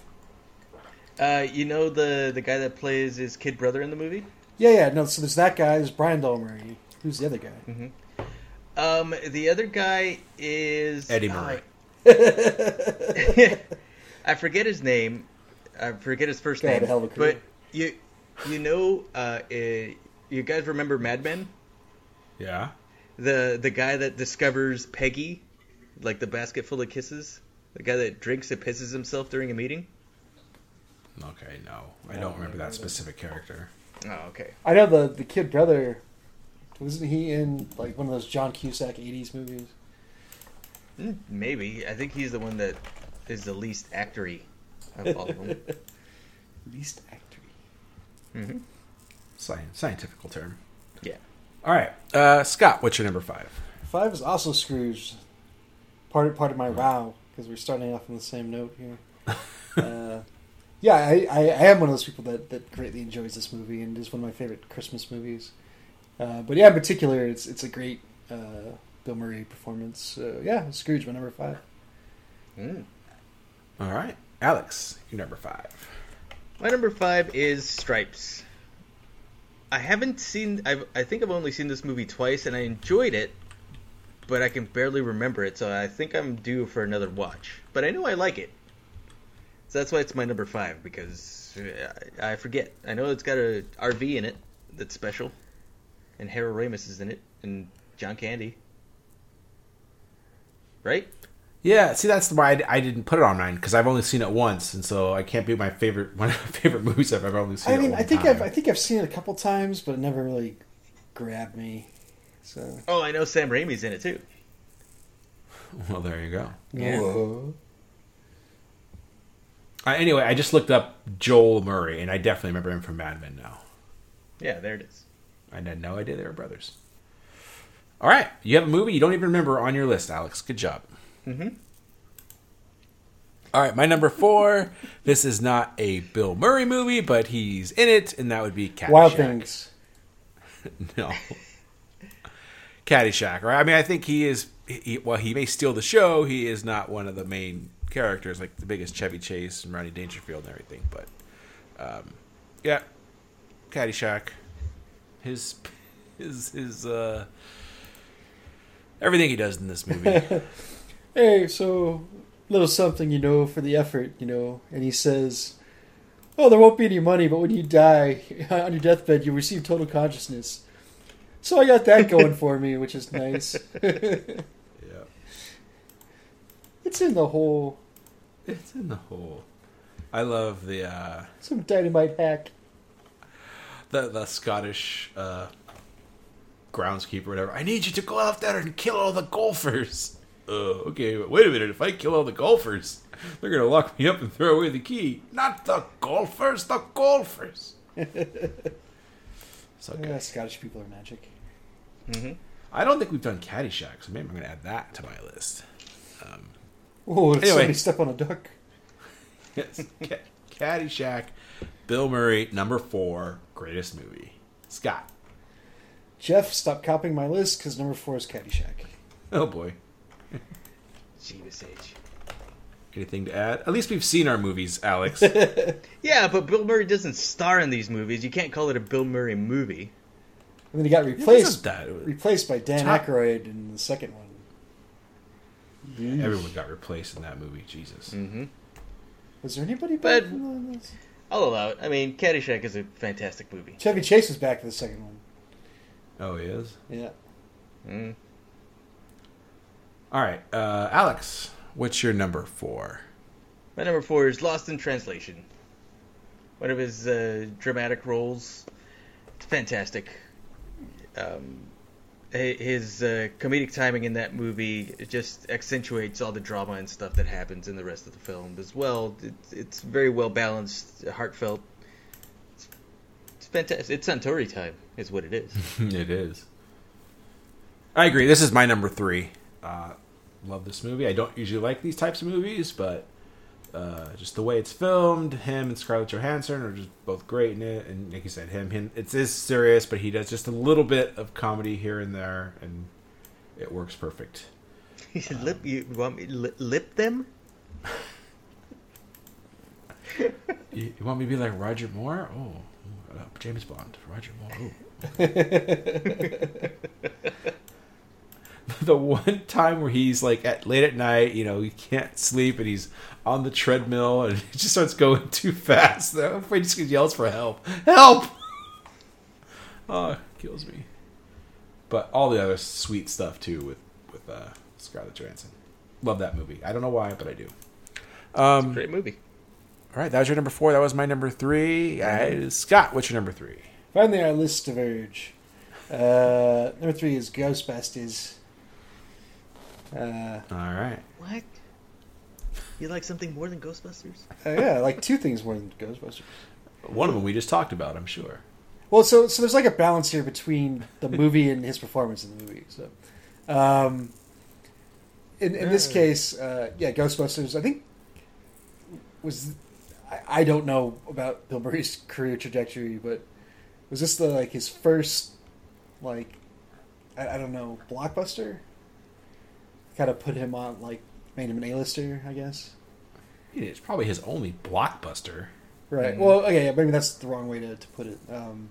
Uh, you know the the guy that plays his kid brother in the movie? Yeah, yeah. No, so there's that guy. There's Brian Doyle Murray. Who's the other guy? Um, the other guy is Eddie Murray. I forget his name. I forget his first Guy had name. a hell of a career. but you, you know, uh, eh, you guys remember Mad Men? Yeah. The the guy that discovers Peggy, like the basket full of kisses. The guy that drinks and pisses himself during a meeting. Okay. No, I don't remember that specific character. Oh, okay. I know the the kid brother. Wasn't he in like one of those John Cusack '80s movies? Hmm, Maybe I think he's the one that is the least actory of all of them. Least actor. hmm Sci- scientific term. Yeah. All right, uh, Scott, what's your number five? Five is also Scrooge. Part of, part of my wow because we're starting off on the same note here. uh, yeah, I, I, I am one of those people that, that greatly enjoys this movie and is one of my favorite Christmas movies. Uh, but yeah, in particular, it's it's a great uh, Bill Murray performance. So yeah, Scrooge, my number five. Mm. All right, Alex, your number five. My number five is Stripes. I haven't seen. I've, I think I've only seen this movie twice, and I enjoyed it, but I can barely remember it. So I think I'm due for another watch. But I know I like it, so that's why it's my number five because I, I forget. I know it's got a RV in it that's special, and Harold Ramis is in it, and John Candy. Right? Yeah, see, that's why I, I didn't put it on mine because I've only seen it once, and so I can't be my favorite one of my favorite movies I've ever only seen. I mean, one I think time. I've I think I've seen it a couple times, but it never really grabbed me. So Oh, I know Sam Raimi's in it too. Well, there you go. Yeah. Whoa. Uh, anyway, I just looked up Joel Murray, and I definitely remember him from Mad Men now. Yeah, there it is. I had no idea they were brothers. All right, you have a movie you don't even remember on your list, Alex. Good job. Mm-hmm. All right, my number four. this is not a Bill Murray movie, but he's in it, and that would be Caddyshack. Wild Things. No. Caddyshack, right? I mean, I think he is. He, well, he may steal the show. He is not one of the main characters, like the biggest Chevy Chase and Ronnie Dangerfield and everything. But, um, yeah, Caddyshack. His, his, his, uh, everything he does in this movie. Hey, so little something, you know, for the effort, you know. And he says, "Oh, there won't be any money, but when you die on your deathbed, you'll receive total consciousness." So I got that going for me, which is nice. yeah, it's in the hole. it's in the hole. I love the uh, some dynamite hack. the the Scottish uh, groundskeeper, whatever. I need you to go out there and kill all the golfers. Uh, okay, but wait a minute. If I kill all the golfers, they're gonna lock me up and throw away the key. Not the golfers, the golfers. so Yeah, good. Scottish people are magic. Mm-hmm. I don't think we've done Caddyshack, so maybe I'm gonna add that to my list. Um, Oh, did Anyway. somebody step on a duck? yes, Ca- Caddyshack, Bill Murray, number four, greatest movie. Scott. Jeff, stop copying my list because number four is Caddyshack. Oh boy. Jeebus H. Anything to add? At least we've seen our movies, Alex. Yeah, but Bill Murray doesn't star in these movies. You can't call it a Bill Murray movie. And then he got It wasn't replaced that. Replaced by Dan Top- Aykroyd in the second one. Everyone got replaced in that movie. Jesus. hmm Was there anybody But- back in this? I'll allow it. I mean, Caddyshack is a fantastic movie. Chevy Chase was back for the second one. Oh, he is. Yeah. Mm. All right, uh, Alex. What's your number four? My number four is Lost in Translation. One of his uh, dramatic roles. It's fantastic. Um, his uh, comedic timing in that movie just accentuates all the drama and stuff that happens in the rest of the film as well. It's, it's very well balanced, heartfelt. It's, it's fantastic. It's Suntory time, is what it is. it is. I agree. This is my number three. Uh, love this movie. I don't usually like these types of movies, but uh, just the way it's filmed, him and Scarlett Johansson are just both great in it. And like you said, him, him, it's is serious, but he does just a little bit of comedy here and there, and it works perfect. He said, "Lip, you want me lip them?" You, you want me to be like Roger Moore? Oh, uh, James Bond, Roger Moore. Ooh. the one time where he's like at late at night, you know, he can't sleep and he's on the treadmill and he just starts going too fast. I'm afraid He just yells for help. Help! oh, kills me. But all the other sweet stuff too with with uh, Scarlett Johansson. Love that movie. I don't know why, but I do. Um, Great movie. all right, that was your number four. That was my number three. Uh, Scott, what's your number three? Finally, our lists diverge. Uh, number three is Ghostbusters. Uh, All right. What? You like something more than Ghostbusters? uh, yeah, I like two things more than Ghostbusters. One of them we just talked about, I'm sure. Well, so so there's like a balance here between the movie and his performance in the movie. So, um, in in this case, uh, yeah, Ghostbusters. I think was I, I don't know about Bill Murray's career trajectory, but was this the like his first like I, I don't know blockbuster? Kind of put him on like made him an A-lister, I guess. It's probably his only blockbuster. Right. Mhm. Well, okay, yeah, maybe that's the wrong way to, to put it. Um,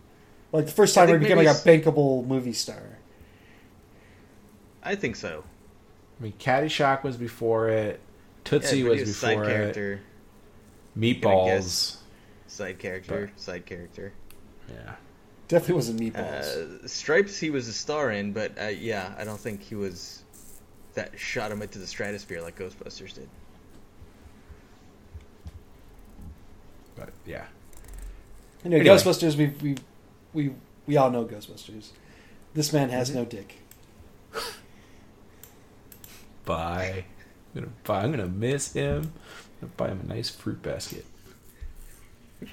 like the first time he became like a bankable movie star. I think so. I mean, Caddyshack was before it. Tootsie Yeah, was before side it. character, Meatballs. side character, side character. Yeah. Definitely wasn't meatballs. Uh, Stripes, he was a star in, but uh, yeah, I don't think he was that shot him into the stratosphere like Ghostbusters did. But yeah. you know, anyway. Ghostbusters. We we we we all know Ghostbusters. This man has Mm-hmm. no dick. Bye. I'm gonna buy, I'm gonna miss him. I'm gonna buy him a nice fruit basket.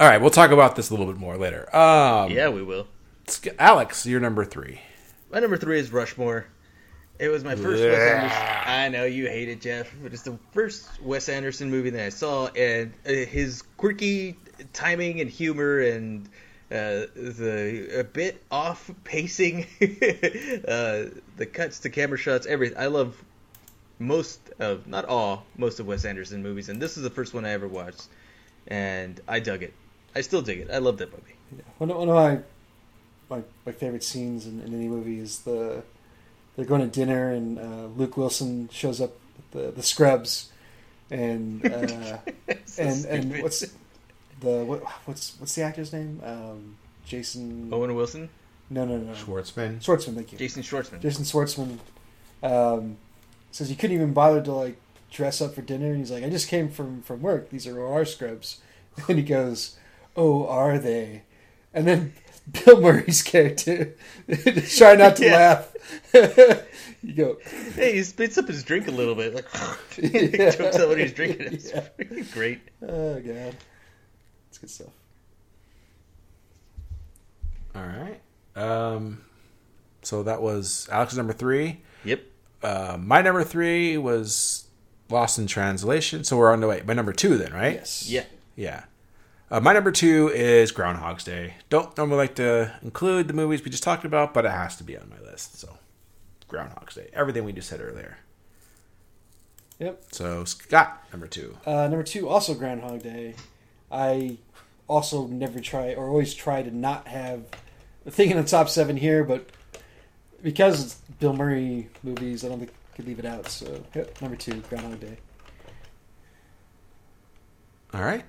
All right, we'll talk about this a little bit more later. Um, yeah, we will. Alex, you're number three. My number three is Rushmore. It was my first Wes Anderson. I know you hate it, Jeff, but it's the first Wes Anderson movie that I saw, and uh, his quirky timing and humor and uh, the a bit off pacing, uh, the cuts to camera shots, everything. I love most of, not all, most of Wes Anderson movies, and this is the first one I ever watched, and I dug it. I still dig it. I love that movie. One of, one of my, my my favorite scenes in, in any movie is the they're going to dinner and uh, Luke Wilson shows up with the the Scrubs, and uh, So and and what's the what, what's what's the actor's name? Um, Jason. Owen Wilson, No, no, no. Schwartzman. Schwartzman. Thank you. Jason Schwartzman. Jason Schwartzman um, says you couldn't even bother to like dress up for dinner, and he's like, "I just came from from work. These are our scrubs." And he goes, "Oh, are they?" And then Bill Murray's character try not to laugh. you go, Hey, he spits up his drink a little bit, like Yeah. chokes out what he's drinking. It's Yeah. great. "Oh God, it's good stuff." All right. Um, so that was Alex's number three. Yep. Uh, my number three was Lost in Translation. So we're on the way. My number two, then, right? Yes. Yeah. Yeah. Uh, my number two is Groundhog's Day. Don't normally like to include the movies we just talked about, but it has to be on my list. So, Groundhog's Day. Everything we just said earlier. Yep. So, Scott, number two. Uh, number two, also Groundhog Day. I also never try or always try to not have thinking the top seven here, but because it's Bill Murray movies, I don't think I could leave it out. So yep, number two, Groundhog Day. All right.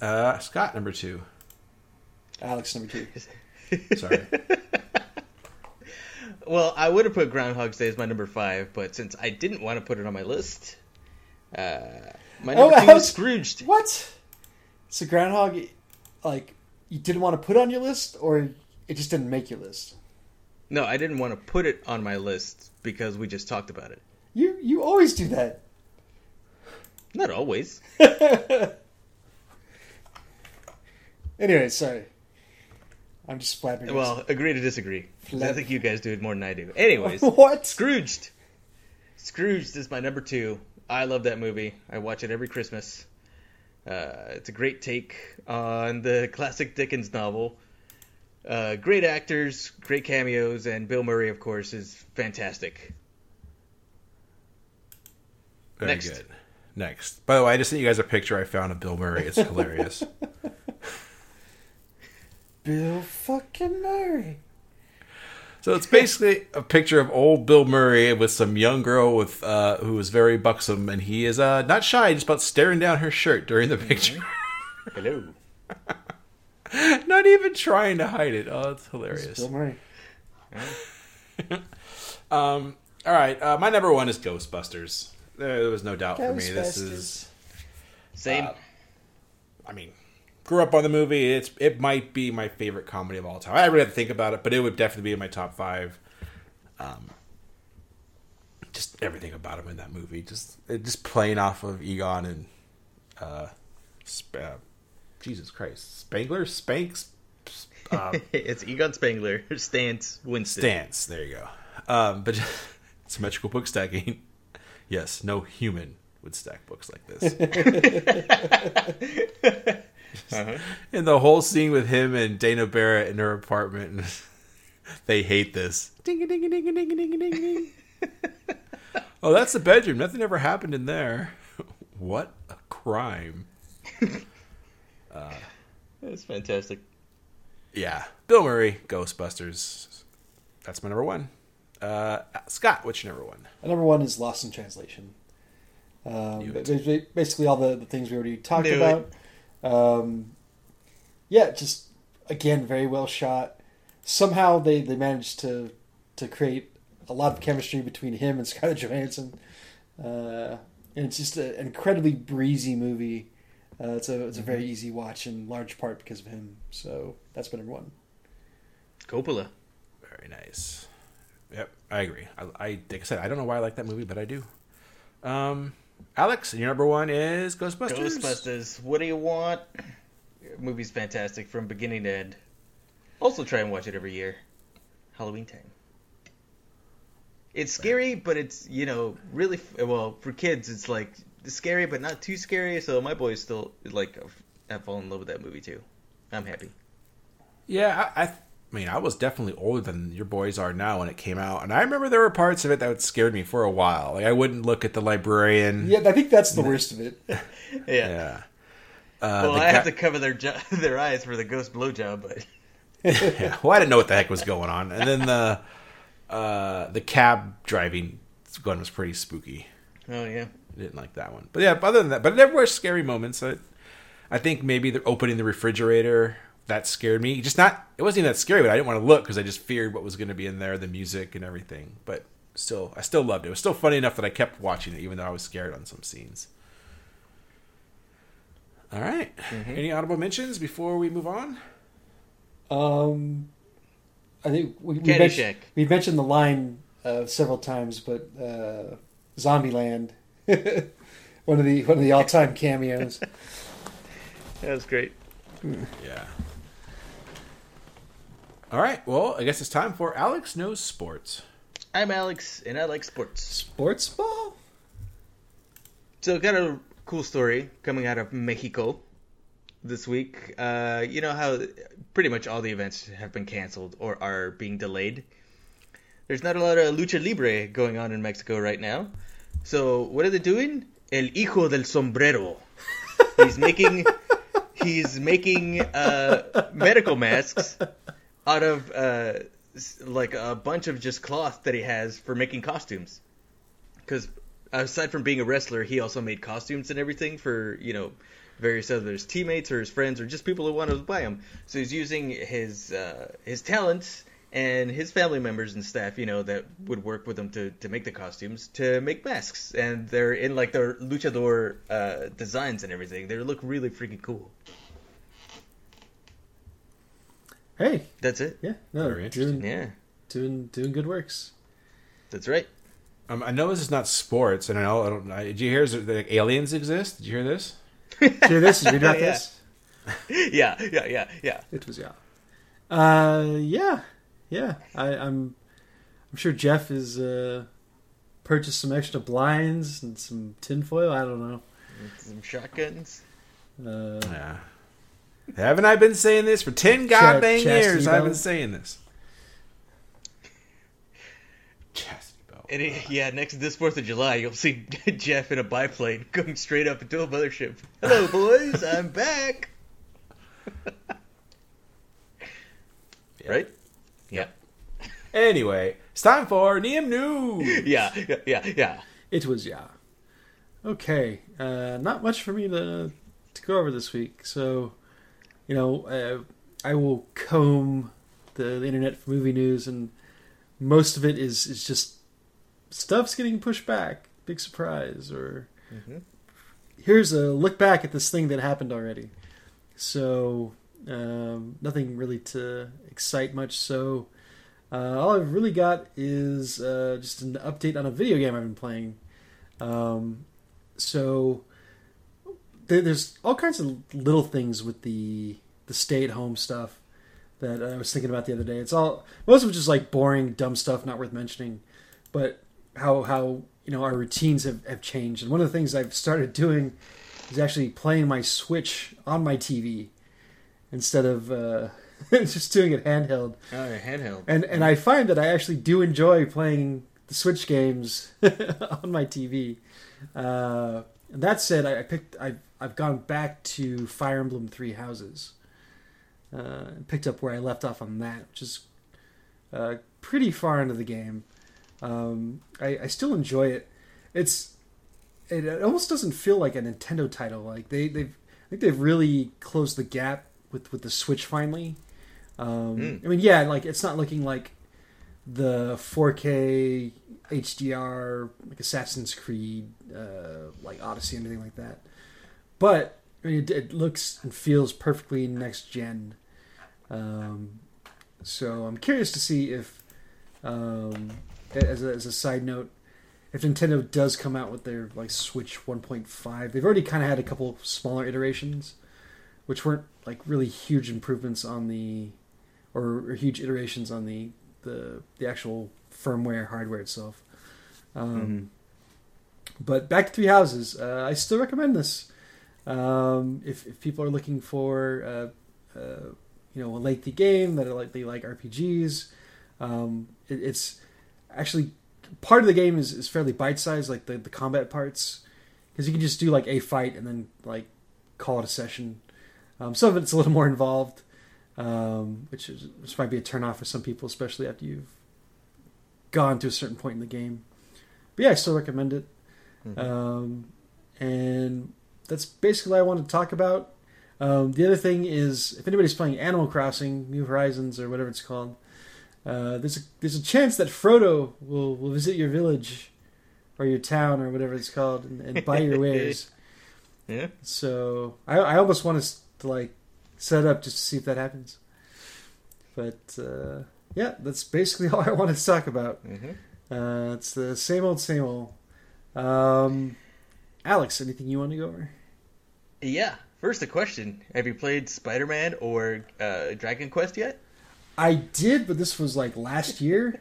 Uh, Scott, number two. Alex, number two. Sorry. Well, I would have put Groundhog's Day as my number five, but since I didn't want to put it on my list, uh, my Oh, number two Alex- is Scrooged. What? So Groundhog, like you didn't want to put on your list, or it just didn't make your list? No, I didn't want to put it on my list because we just talked about it. You you always do that. Not always. Anyway, sorry. I'm just flapping. Well, agree to disagree. 'Cause I think you guys do it more than I do. Anyways, what? Scrooged. Scrooged is my number two. I love that movie. I watch it every Christmas. Uh, it's a great take on the classic Dickens novel. Uh, great actors, great cameos, and Bill Murray, of course, is fantastic. Very Next. good. Next. By the way, I just sent you guys a picture I found of Bill Murray. It's hilarious. Bill fucking Murray. so it's basically a picture of old Bill Murray with some young girl with uh, who is very buxom, and he is uh, not shy, just about staring down her shirt during the picture. Hello. not even trying to hide it. Oh, it's hilarious. Bill Murray. Um, all right, uh, my number one is Ghostbusters. There, there was no doubt for me. This is, Same. Uh, I mean, grew up on the movie. It's it might be my favorite comedy of all time. I really have to think about it, but it would definitely be in my top five. Um, just everything about him in that movie, just it, just playing off of Egon and uh, uh, Jesus Christ, Spangler, Spanks, um, it's Egon Spengler, Stantz Winston. Stantz. There you go. Um, but symmetrical book stacking. Yes, no human would stack books like this. And the whole scene with him and Dana Barrett in her apartment. they hate this. Ding ding ding ding ding ding ding ding. oh, that's the bedroom. Nothing ever happened in there. What a crime! That's fantastic. Yeah, Bill Murray, Ghostbusters. That's my number one. Uh, Scott, what's your number one? And number one is Lost in Translation. Um, Knew ba- it. ba- basically, all the, the things we already talked Knew about. Um, yeah, just again, very well shot. Somehow they, they managed to to create a lot of chemistry between him and Scarlett Johansson, uh, and it's just a, an incredibly breezy movie. Uh, it's a it's a very easy watch in large part because of him. So that's my number one. Coppola. Very nice. Yep, I agree. I, I like I said, I don't know why I like that movie, but I do. Um, Alex, your number one is Ghostbusters. Ghostbusters. What do you want? Movie's fantastic from beginning to end. Also, try and watch it every year. Halloween time. It's scary, but it's you know really f- well for kids. It's like scary, but not too scary. So my boys still like have fallen in love with that movie too. I'm happy. Yeah, I, I, I mean, I was definitely older than your boys are now when it came out, and I remember there were parts of it that scared me for a while. Like I wouldn't look at the librarian. Yeah, I think that's the worst of it. Yeah. Yeah. Uh, Well, I ca- have to cover their jo- their eyes for the ghost blowjob, but yeah. Well, I didn't know what the heck was going on, and then the uh, the cab driving one was pretty spooky. oh yeah. I didn't like that one. But yeah, other than that, but there were scary moments. I, I think maybe the opening the refrigerator that scared me. Just not. It wasn't even that scary, but I didn't want to look because I just feared what was going to be in there, the music and everything. But still, I still loved it. It was still funny enough that I kept watching it, even though I was scared on some scenes. All right. Any audible mentions before we move on? Um, I think we, we, Caddyshack. mentioned, we mentioned the line uh, several times, but uh, Zombieland, one of the one of the all time cameos. That was great. Yeah. All right. Well, I guess it's time for Alex knows sports. I'm Alex, and I like sports. Sports ball. So, got a cool story coming out of Mexico this week. Uh, you know how pretty much all the events have been canceled or are being delayed. There's not a lot of lucha libre going on in Mexico right now. So, what are they doing? El hijo del sombrero. He's making he's making uh, medical masks out of uh, like a bunch of just cloth that he has for making costumes. Because aside from being a wrestler, he also made costumes and everything for you know various other his teammates or his friends or just people who wanted to buy them. So he's using his uh, his talents and his family members and staff, you know, that would work with him to, to make the costumes to make masks, and they're in like their luchador uh, designs and everything. They look really freaking cool. Hey, That's it. yeah, no, Very interesting. doing Yeah, doing doing good works. that's right. Um, I know this is not sports, and I know I don't. I, did you hear that like, aliens exist? Did you hear this? Did you hear this? Did you read about Yeah. this? yeah, yeah, yeah, yeah. It was yeah. Uh, yeah, yeah. I, I'm, I'm sure Jeff has uh, purchased some extra blinds and some tinfoil. I don't know. Some shotguns. Uh, Yeah. Haven't I been saying this for ten goddamn chastity years? I've been saying this. Chastity belt. And it- yeah, next this Fourth of July, you'll see Jeff in a biplane going straight up into a mothership. Hello, boys, I'm back. Right? Yeah. Anyway, it's time for Neum News. Yeah, yeah, yeah, yeah. it was yeah. Okay, uh, not much for me to to go over this week. So, you know, uh, I will comb the, the internet for movie news, and most of it is is just stuff's getting pushed back. Big surprise, or Mhm. here's a look back at this thing that happened already. So, um, nothing really to excite much. So, uh, all I've really got is uh, just an update on a video game I've been playing. Um, so there's all kinds of little things with the the stay at home stuff that I was thinking about the other day. It's all most of it's just like boring, dumb stuff, not worth mentioning. But how how you know our routines have, have changed, and one of the things I've started doing is actually playing my Switch on my TV instead of uh, just doing it handheld. Oh, handheld. And and I find that I actually do enjoy playing the Switch games on my TV. Uh, and that said, I, I picked I've I've gone back to Fire Emblem Three Houses. Uh, picked up where I left off on that, which is uh, pretty far into the game. Um, I, I still enjoy it. It's it, it almost doesn't feel like a Nintendo title. Like they they've I think they've really closed the gap with with the Switch finally. Um, Mm. I mean, yeah, like it's not looking like the 4K HDR like Assassin's Creed, uh, like Odyssey, anything like that. But I mean, it, it looks and feels perfectly next gen. Um, so I'm curious to see if, um, as a, as a side note, if Nintendo does come out with their like Switch 1.5, they've already kind of had a couple smaller iterations, which weren't like really huge improvements on the, or, or huge iterations on the the the actual firmware hardware itself. Um, But back to Three Houses, uh, I still recommend this. Um, if if people are looking for uh, uh, you know a lengthy game that are like they like RPGs, um, it, it's actually part of the game is, is fairly bite sized, like the, the combat parts, because you can just do like a fight and then like call it a session. Um, some of it's a little more involved, um, which is which might be a turnoff for some people, especially after you've gone to a certain point in the game. But yeah, I still recommend it. Um, and that's basically what I wanted to talk about. Um, the other thing is, if anybody's playing Animal Crossing, New Horizons, or whatever it's called, uh, there's a there's a chance that Frodo will, will visit your village or your town or whatever it's called and, and buy your wares. Yeah. So I, I almost want to like set up just to see if that happens. But uh, yeah, that's basically all I wanted to talk about. hmm Uh, it's the same old, same old. Um, Alex, anything you want to go over? Yeah. First, a question: Have you played Spider-Man or uh, Dragon Quest yet? I did, but this was like last year.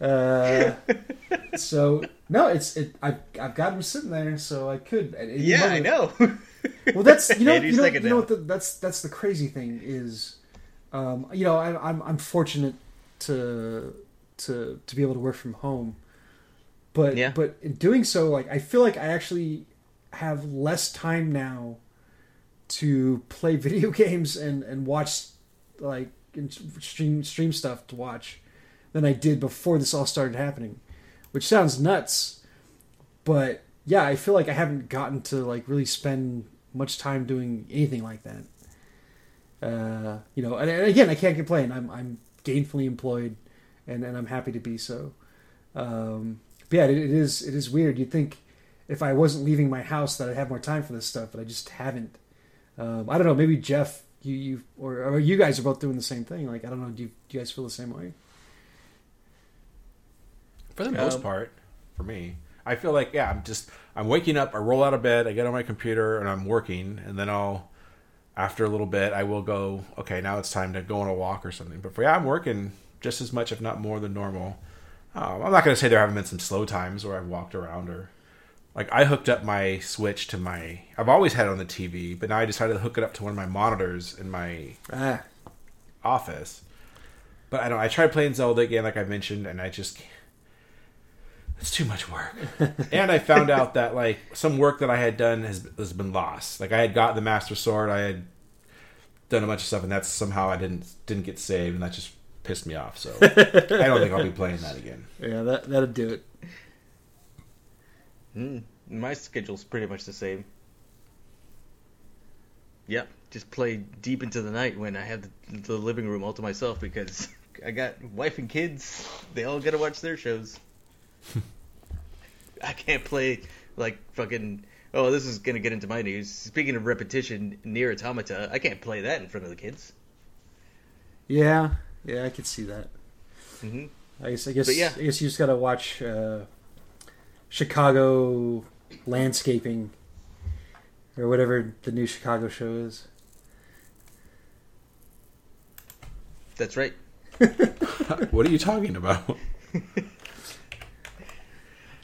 Uh, so no, it's it. I've I've got them sitting there, so I could. Any Yeah, I know. Well, that's you know you know, you know what the, that's that's the crazy thing is, um, you know I, I'm I'm fortunate to to to be able to work from home, but Yeah. but in doing so, like I feel like I actually have less time now to play video games and and watch like stream stream stuff to watch than I did before this all started happening, which sounds nuts, but yeah, I feel like I haven't gotten to like really spend much time doing anything like that. Uh, you know, and, and again, I can't complain. I'm I'm gainfully employed, and, and I'm happy to be so. Um, but yeah, it, it is it is weird. You'd think if I wasn't leaving my house that I'd have more time for this stuff, but I just haven't. Um, I don't know. Maybe Jeff, you you or, or you guys are both doing the same thing. Like I don't know. Do you, do you guys feel the same way? For the most Um, part, for me, I feel like yeah, I'm just I'm waking up, I roll out of bed, I get on my computer, and I'm working, and then I'll after a little bit, I will go. Okay, now it's time to go on a walk or something. But for yeah, I'm working just as much, if not more, than normal. Um, I'm not going to say there haven't been some slow times where I've walked around or like I hooked up my Switch to my. I've always had it on the TV, but now I decided to hook it up to one of my monitors in my Ah, office. But I don't. I tried playing Zelda again, like I mentioned, and I just can't. It's too much work. and I found out that like some work that I had done has has been lost. Like I had got the Master Sword, I had done a bunch of stuff, and that's somehow I didn't didn't get saved, and that just pissed me off. So I don't think I'll be playing that again. yeah, that that'll do it. Mm, my schedule's pretty much the same. Yep, just play deep into the night when I have the, the living room all to myself because I got wife and kids. They all gotta watch their shows. I can't play like fucking. Oh, this is gonna get into my news. Speaking of repetition, NieR: Automata, I can't play that in front of the kids. Yeah, yeah, I could see that. hmm I guess I guess But yeah. I guess you just gotta watch uh, Chicago landscaping or whatever the new Chicago show is. That's right. what are you talking about?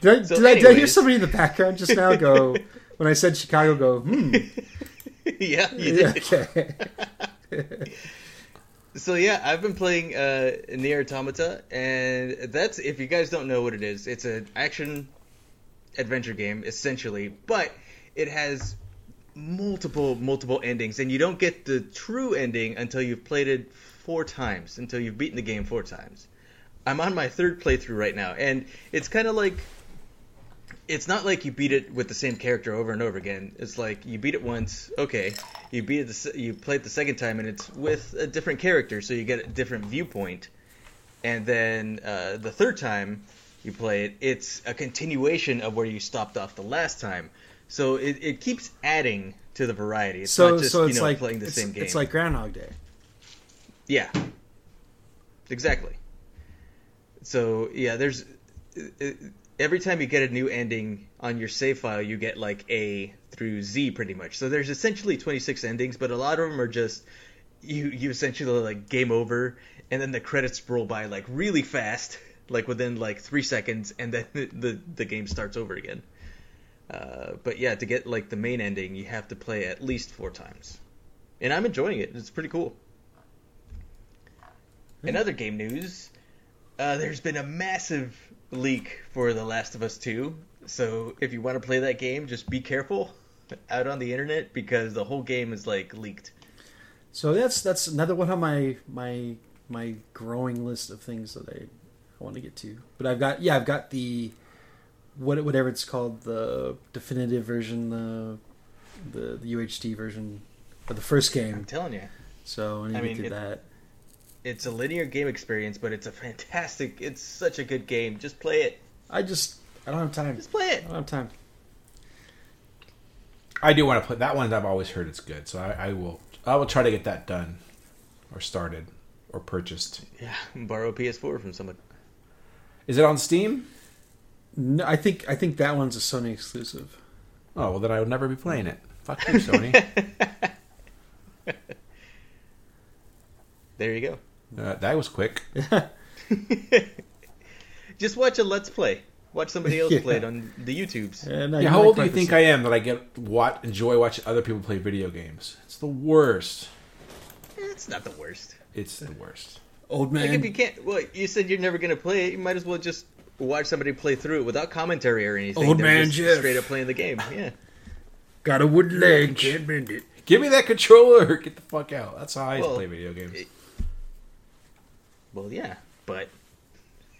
Did I, So did, I, did I hear somebody in the background just now go when I said Chicago? Go hmm. yeah, you did. okay. So yeah, I've been playing uh, NieR: Automata, and that's if you guys don't know what it is, it's an action adventure game essentially, but it has multiple multiple endings, and you don't get the true ending until you've played it four times, until you've beaten the game four times. I'm on my third playthrough right now, and it's kind of like it's not like you beat it with the same character over and over again. It's like you beat it once, okay. You beat it, the, you play it the second time, and it's with a different character, so you get a different viewpoint. And then uh, the third time you play it, it's a continuation of where you stopped off the last time. So it, it keeps adding to the variety. It's so not just so it's you know like playing the same game. it's like Groundhog Day. Yeah. Exactly. So yeah, there's uh, every time you get a new ending on your save file, you get like A through Z pretty much. So there's essentially 26 endings, but a lot of them are just you you essentially like game over, and then the credits roll by like really fast, like within like three seconds, and then the the, the game starts over again. Uh, but yeah, to get like the main ending, you have to play at least four times, and I'm enjoying it. It's pretty cool. In other game news, uh, there's been a massive leak for The Last of Us 2. So if you want to play that game, just be careful out on the internet because the whole game is like leaked. So that's that's another one on my my my growing list of things that I, I want to get to. But I've got yeah, I've got the what whatever it's called, the definitive version, the the, the UHD version of the first game. I'm telling you, So I need I to mean, get it- through that. it's a linear game experience, but it's a fantastic. It's such a good game. Just play it. I just I don't have time. Just play it. I don't have time. I do want to play that one. I've always heard it's good, so I, I will. I will try to get that done, or started, or purchased. Yeah, borrow a PS4 from someone. Is it on Steam? No, I think I think that one's a Sony exclusive. Oh well, then I would never be playing it. Fuck you, Sony. There you go. uh, that was quick. Just watch a Let's Play. Watch somebody else Yeah. play it on the YouTubes. Yeah, no, Yeah, how old do you think I am that I get what enjoy watching other people play video games? It's the worst. It's not the worst. It's the worst. Old man. Like if you can't, well, you said you're never gonna play it. You might as well just watch somebody play through it without commentary or anything. Old They're man just Jeff. straight up playing the game. Yeah, got a wooden leg. Can't bend it. Give me that controller. Get the fuck out. That's how I Well, play video games. it- Well, yeah, but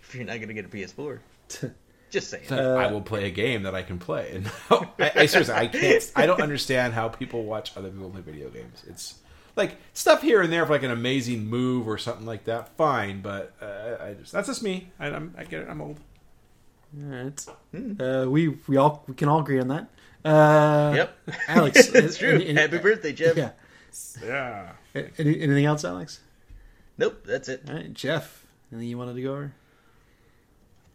if you're not gonna get a PS4, just saying. Uh, I will play a game that I can play. And I, I seriously, I can't. I don't understand how people watch other people play video games. It's like stuff here and there for like an amazing move or something like that. Fine, but uh, I just that's just me. I, I'm, I get it. I'm old. All right. Uh, we we all we can all agree on that. Uh, yep, Alex, it's true. any- any- Happy birthday, Jeff. Yeah. Yeah. Any, anything else, Alex? Nope, that's it. All right, Jeff. Anything you wanted to go over?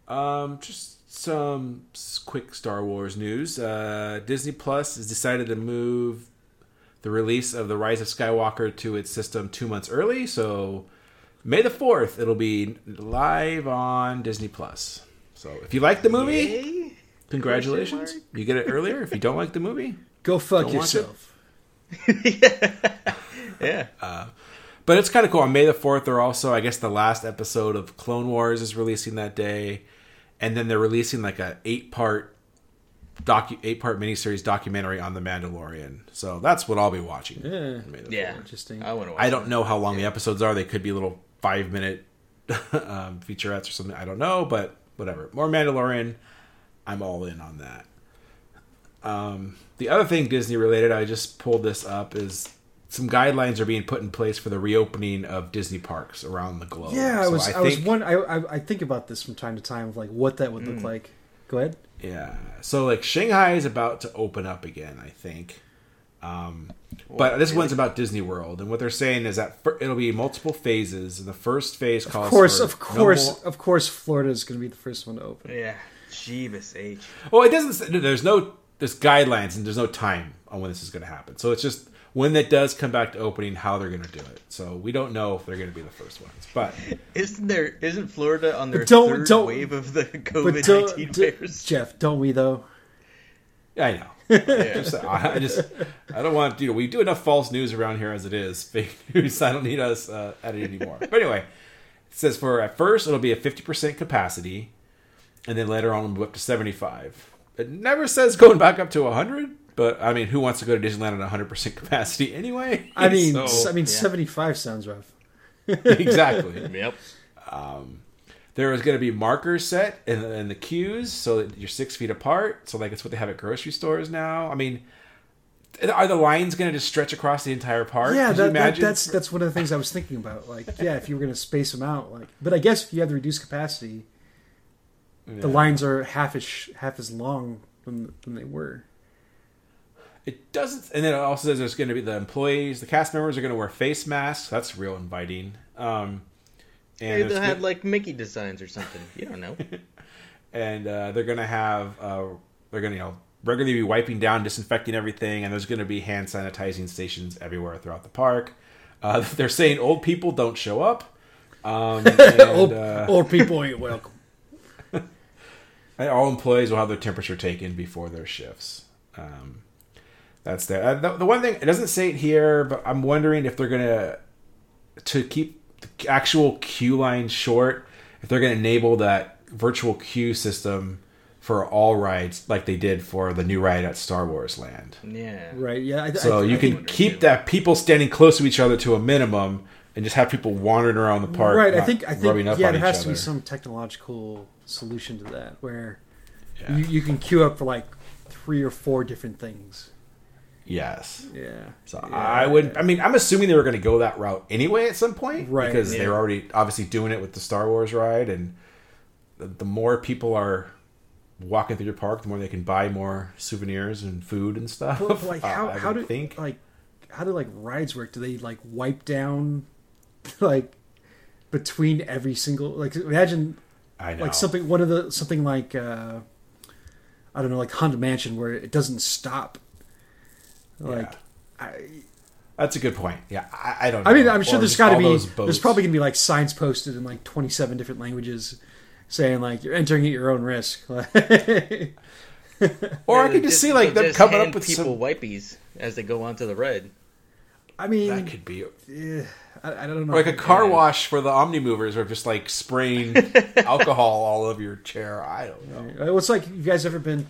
Um, just some quick Star Wars news. Uh, Disney Plus has decided to move the release of the Rise of Skywalker to its system two months early. So May the fourth, it'll be live on Disney Plus. So if you like the movie, Yay? congratulations, you get it earlier. If you don't like the movie, Go fuck Don't watch it? yourself. Yeah. Uh, but it's kind of cool. On May the 4th, they're also, I guess, the last episode of Clone Wars is releasing that day. And then they're releasing like a eight part docu eight part miniseries documentary on the Mandalorian. So that's what I'll be watching. Yeah. on May the yeah. Interesting. I want to watch. I don't know how long the episodes are. They could be little five minute um, featurettes or something. I don't know, but whatever. More Mandalorian. I'm all in on that. Um, the other thing Disney related, I just pulled this up, is some guidelines are being put in place for the reopening of Disney parks around the globe. Yeah, I So was. I, was think- one. I, I I think about this from time to time, of like what that would look like. Go ahead. Yeah. So like Shanghai is about to open up again, I think. Um, but this one's about Disney World, and what they're saying is that fir- it'll be multiple phases, and the first phase calls Of course, for of no course, more- of course, Florida is going to be the first one to open. Yeah. Jeebus H. Well, it doesn't. Say, there's no there's guidelines and there's no time on when this is going to happen. So it's just when that does come back to opening, how they're going to do it. So we don't know if they're going to be the first ones, but Isn't there? Isn't Florida on their don't- 3rd don't- wave of the But COVID don't- nineteen d- virus? Jeff, don't we though? I know. Yeah. Just- I I just I don't want you know we do enough false news around here as it is fake news. I don't need us uh, at it anymore. But anyway, it says for at first it'll be a fifty percent capacity, and then later on it'll move up to seventy five. It never says going back up to hundred. But I mean, who wants to go to Disneyland at 100% capacity anyway? I mean, So- s- I mean, yeah. seventy-five sounds rough. exactly. Yep. Um, there was going to be markers set in the, in the queues so that you're six feet apart. So like it's what they have at grocery stores now. I mean, are the lines going to just stretch across the entire park? Yeah, Could you that, that, that's that's one of the things I was thinking about. Like, yeah, if you were going to space them out, like, but I guess if you have the reduced capacity, the lines are half as half as long than, than they were. It doesn't, and then it also says there's going to be the employees, the cast members are going to wear face masks. That's real inviting. Um, and Maybe there's they'll have like Mickey designs or something. You don't know. and uh, they're going to have uh, they're going to you know regularly be wiping down, disinfecting everything, and there's going to be hand sanitizing stations everywhere throughout the park. Uh, they're saying old people don't show up. Um, and, old, uh, old people ain't welcome. And all employees will have their temperature taken before their shifts. Um, that's there. Uh, the, the one thing it doesn't say it here, but I'm wondering if they're gonna to keep the actual queue line short. If they're gonna enable that virtual queue system for all rides, like they did for the new ride at Star Wars Land. Yeah. Right? Yeah. I, So I, you I can think- keep that people standing close to each other to a minimum, and just have people wandering around the park. right. I think I think yeah, there each has to be some technological solution to that where Yeah. you, you can queue up for like three or four different things. Yes. Yeah. So Yeah. I would. I mean, I'm assuming they were going to go that route anyway at some point, Right, Because yeah. they're already obviously doing it with the Star Wars ride, and the, the more people are walking through your park, the more they can buy more souvenirs and food and stuff. But, but, like Uh, how I how do think? like how do like rides work? Do they like wipe down like between every single like imagine I know. like something one of the something like uh I don't know like Haunted Mansion where it doesn't stop. Like I That's a good point. Yeah, I, I don't. know. I mean I'm sure Or there's just got to be there's probably gonna be like signs posted in like 27 different languages saying like you're entering at your own risk. Or I could just see like they'll them just coming hand up with people some. wipies as they go onto the red. I mean That could be eh, I, I don't know. or like a car Yeah. wash for the Omnimovers, or just like spraying alcohol all over your chair. I don't know. Uh, It's like you guys ever been?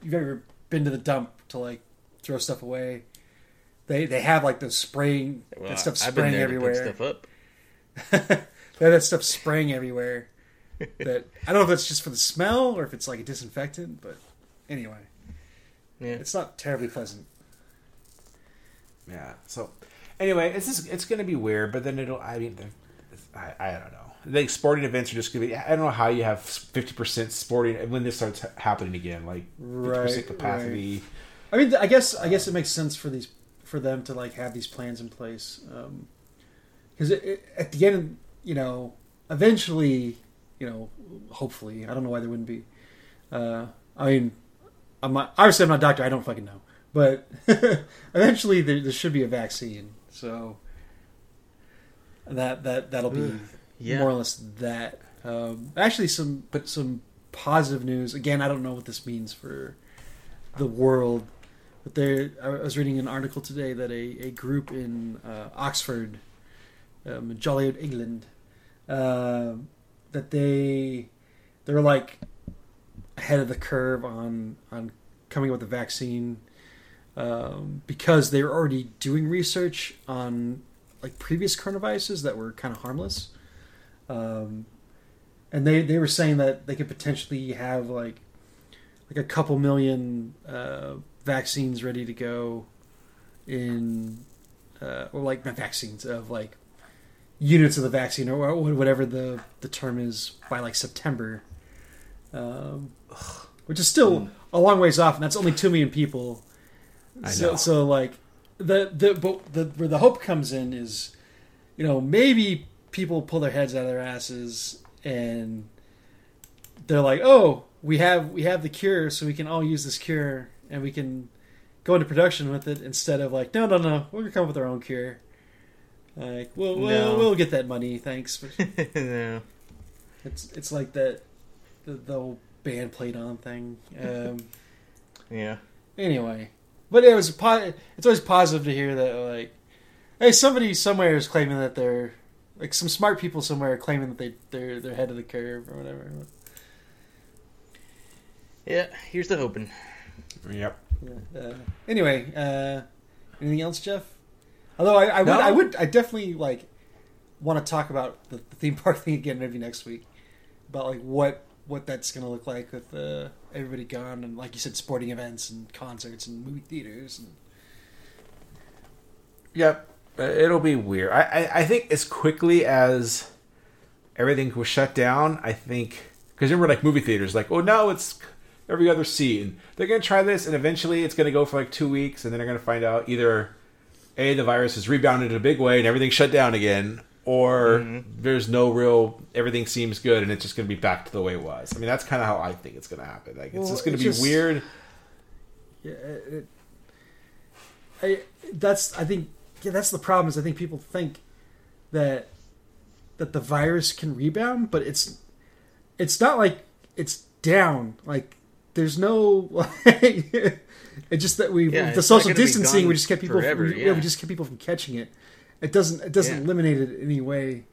You've ever been to the dump to like throw stuff away? They they have like the spraying Well, that stuff I've been spraying there everywhere. to put stuff up. They had that stuff spraying everywhere. That I don't know if that's just for the smell or if it's like a disinfectant, but anyway, Yeah. it's not terribly pleasant. Yeah. So anyway, it's just, it's going to be weird, but then it'll. I mean, I, I don't know. The sporting events are just going to be. I don't know how you have fifty percent sporting when this starts happening again, like fifty Right, percent capacity. I mean, I guess I guess it makes sense for these for them to like have these plans in place because it, at the end, you know, eventually, you know, hopefully, I don't know why there wouldn't be. Uh, I mean, I'm not obviously I'm not a doctor. I don't fucking know, but eventually there, there should be a vaccine. So that that that'll be Yeah. more or less that. Um, actually, some but some positive news. Again, I don't know what this means for the world. But there, I was reading an article today that a, a group in uh, Oxford, um, in England, uh, that they they're like ahead of the curve on on coming up with a vaccine um, because they were already doing research on like previous coronaviruses that were kind of harmless. Um, and they, they were saying that they could potentially have like like a couple million uh, vaccines ready to go in uh, or like not vaccines of like units of the vaccine or, whatever the the term is by like September, um, which is still a long ways off, and that's only two million people. I so, know. so like the the but the where the hope comes in is, you know, maybe people pull their heads out of their asses and they're like, oh, we have we have the cure, so we can all use this cure and we can go into production with it instead of like, no, no, no, we're gonna come up with our own cure. Like, we'll we'll, No. we'll get that money, thanks. No. it's it's like that the, the whole band played on thing. Um, Yeah. anyway, but it was po- it's always positive to hear that like, hey, somebody somewhere is claiming that they're like some smart people somewhere are claiming that they they're they're ahead of the curve or whatever. Yeah. Here's the hoping. Yep. Yeah, uh, anyway, uh, anything else, Jeff? Although I, I would, No. I would, I definitely like want to talk about the, the theme park thing again maybe next week about like what what that's gonna look like with uh, everybody gone and like you said, sporting events and concerts and movie theaters and Yep. Uh, It'll be weird. I, I, I think as quickly as everything was shut down, I think because remember like movie theaters, like oh no, it's every other seat, and they're gonna try this, and eventually it's gonna go for like two weeks, and then they're gonna find out either a the virus has rebounded in a big way and everything's shut down again, or mm-hmm. there's no real everything seems good and it's just gonna be back to the way it was. I mean that's kind of how I think it's gonna happen. Like it's Well, just gonna it's be just- weird. yeah, it, I that's I think yeah that's the problem is I think people think that that the virus can rebound, but it's it's not like it's down. Like there's no like it's just that we Yeah, the social distancing we just kept people forever, we, yeah. yeah. we just kept people from catching it. It doesn't it doesn't Yeah. eliminate it in any way.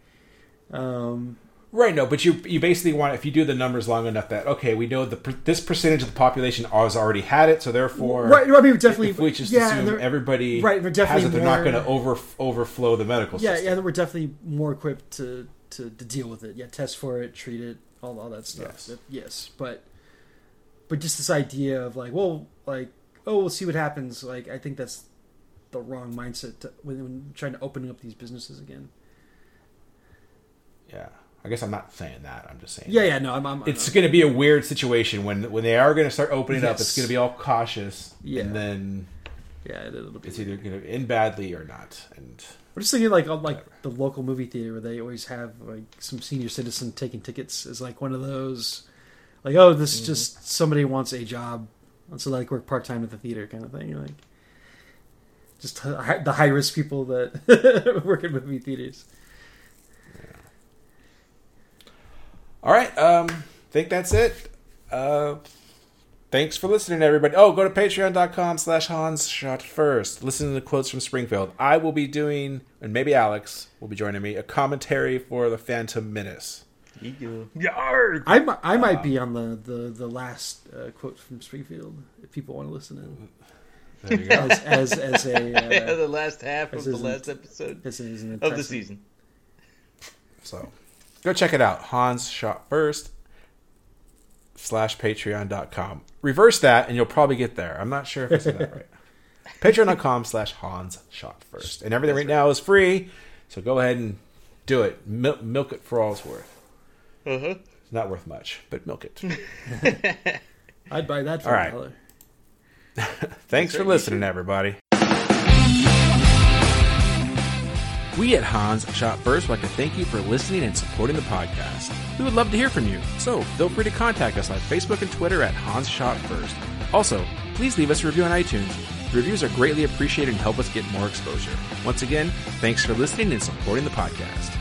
Um, Right, no, but you you basically want if you do the numbers long enough that okay, we know the this percentage of the population has already had it, so therefore, right, I mean definitely if we just yeah, assume there- everybody right, they're definitely has it, they're not going to over overflow the medical system. yeah, system. yeah, we're definitely more equipped to, to, to deal with it. Yeah, test for it, treat it, all all that stuff. Yes. That- yes, but but just this idea of like, well, like, oh, we'll see what happens. Like, I think that's the wrong mindset to, when, when trying to open up these businesses again. Yeah, I guess I'm not saying that. I'm just saying. Yeah, yeah, no, I'm. I'm It's going to be a weird situation when when they are going to start opening up. It's going to be all cautious, Yeah. and then yeah, it, it'll be. it's either going to end badly or not. And I'm just thinking like on like the local movie theater where they always have like some senior citizen taking tickets is like one of those like oh this is just somebody wants a job so like work part time at the theater kind of thing like just the high risk people that work in movie theaters. all right, um, think that's it. Uh, thanks for listening, everybody. Oh, go to Patreon.com/slash Hans Shot First. Listen to the quotes from Springfield. I will be doing, and maybe Alex will be joining me, a commentary for the Phantom Menace. Yarg! I mi- I might be on the the the last uh, quote from Springfield if people want to listen in There you go. as as as a yeah, uh, the last half of this the isn't- last episode as, as an of the impressive- season. So go check it out. Hans Shot First slash patreon.com. Reverse that and you'll probably get there. I'm not sure if I said that right. Patreon.com slash Hans Shot First. And everything right now is free. So go ahead and do it. Mil- milk it for all it's worth. Uh-huh. It's not worth much, but milk it. I'd buy that for All a dollar. Thanks for listening, everybody. We at Hans Shot First would like to thank you for listening and supporting the podcast. We would love to hear from you, so feel free to contact us on Facebook and Twitter at Hans Shot First. Also, please leave us a review on iTunes. Reviews are greatly appreciated and help us get more exposure. Once again, thanks for listening and supporting the podcast.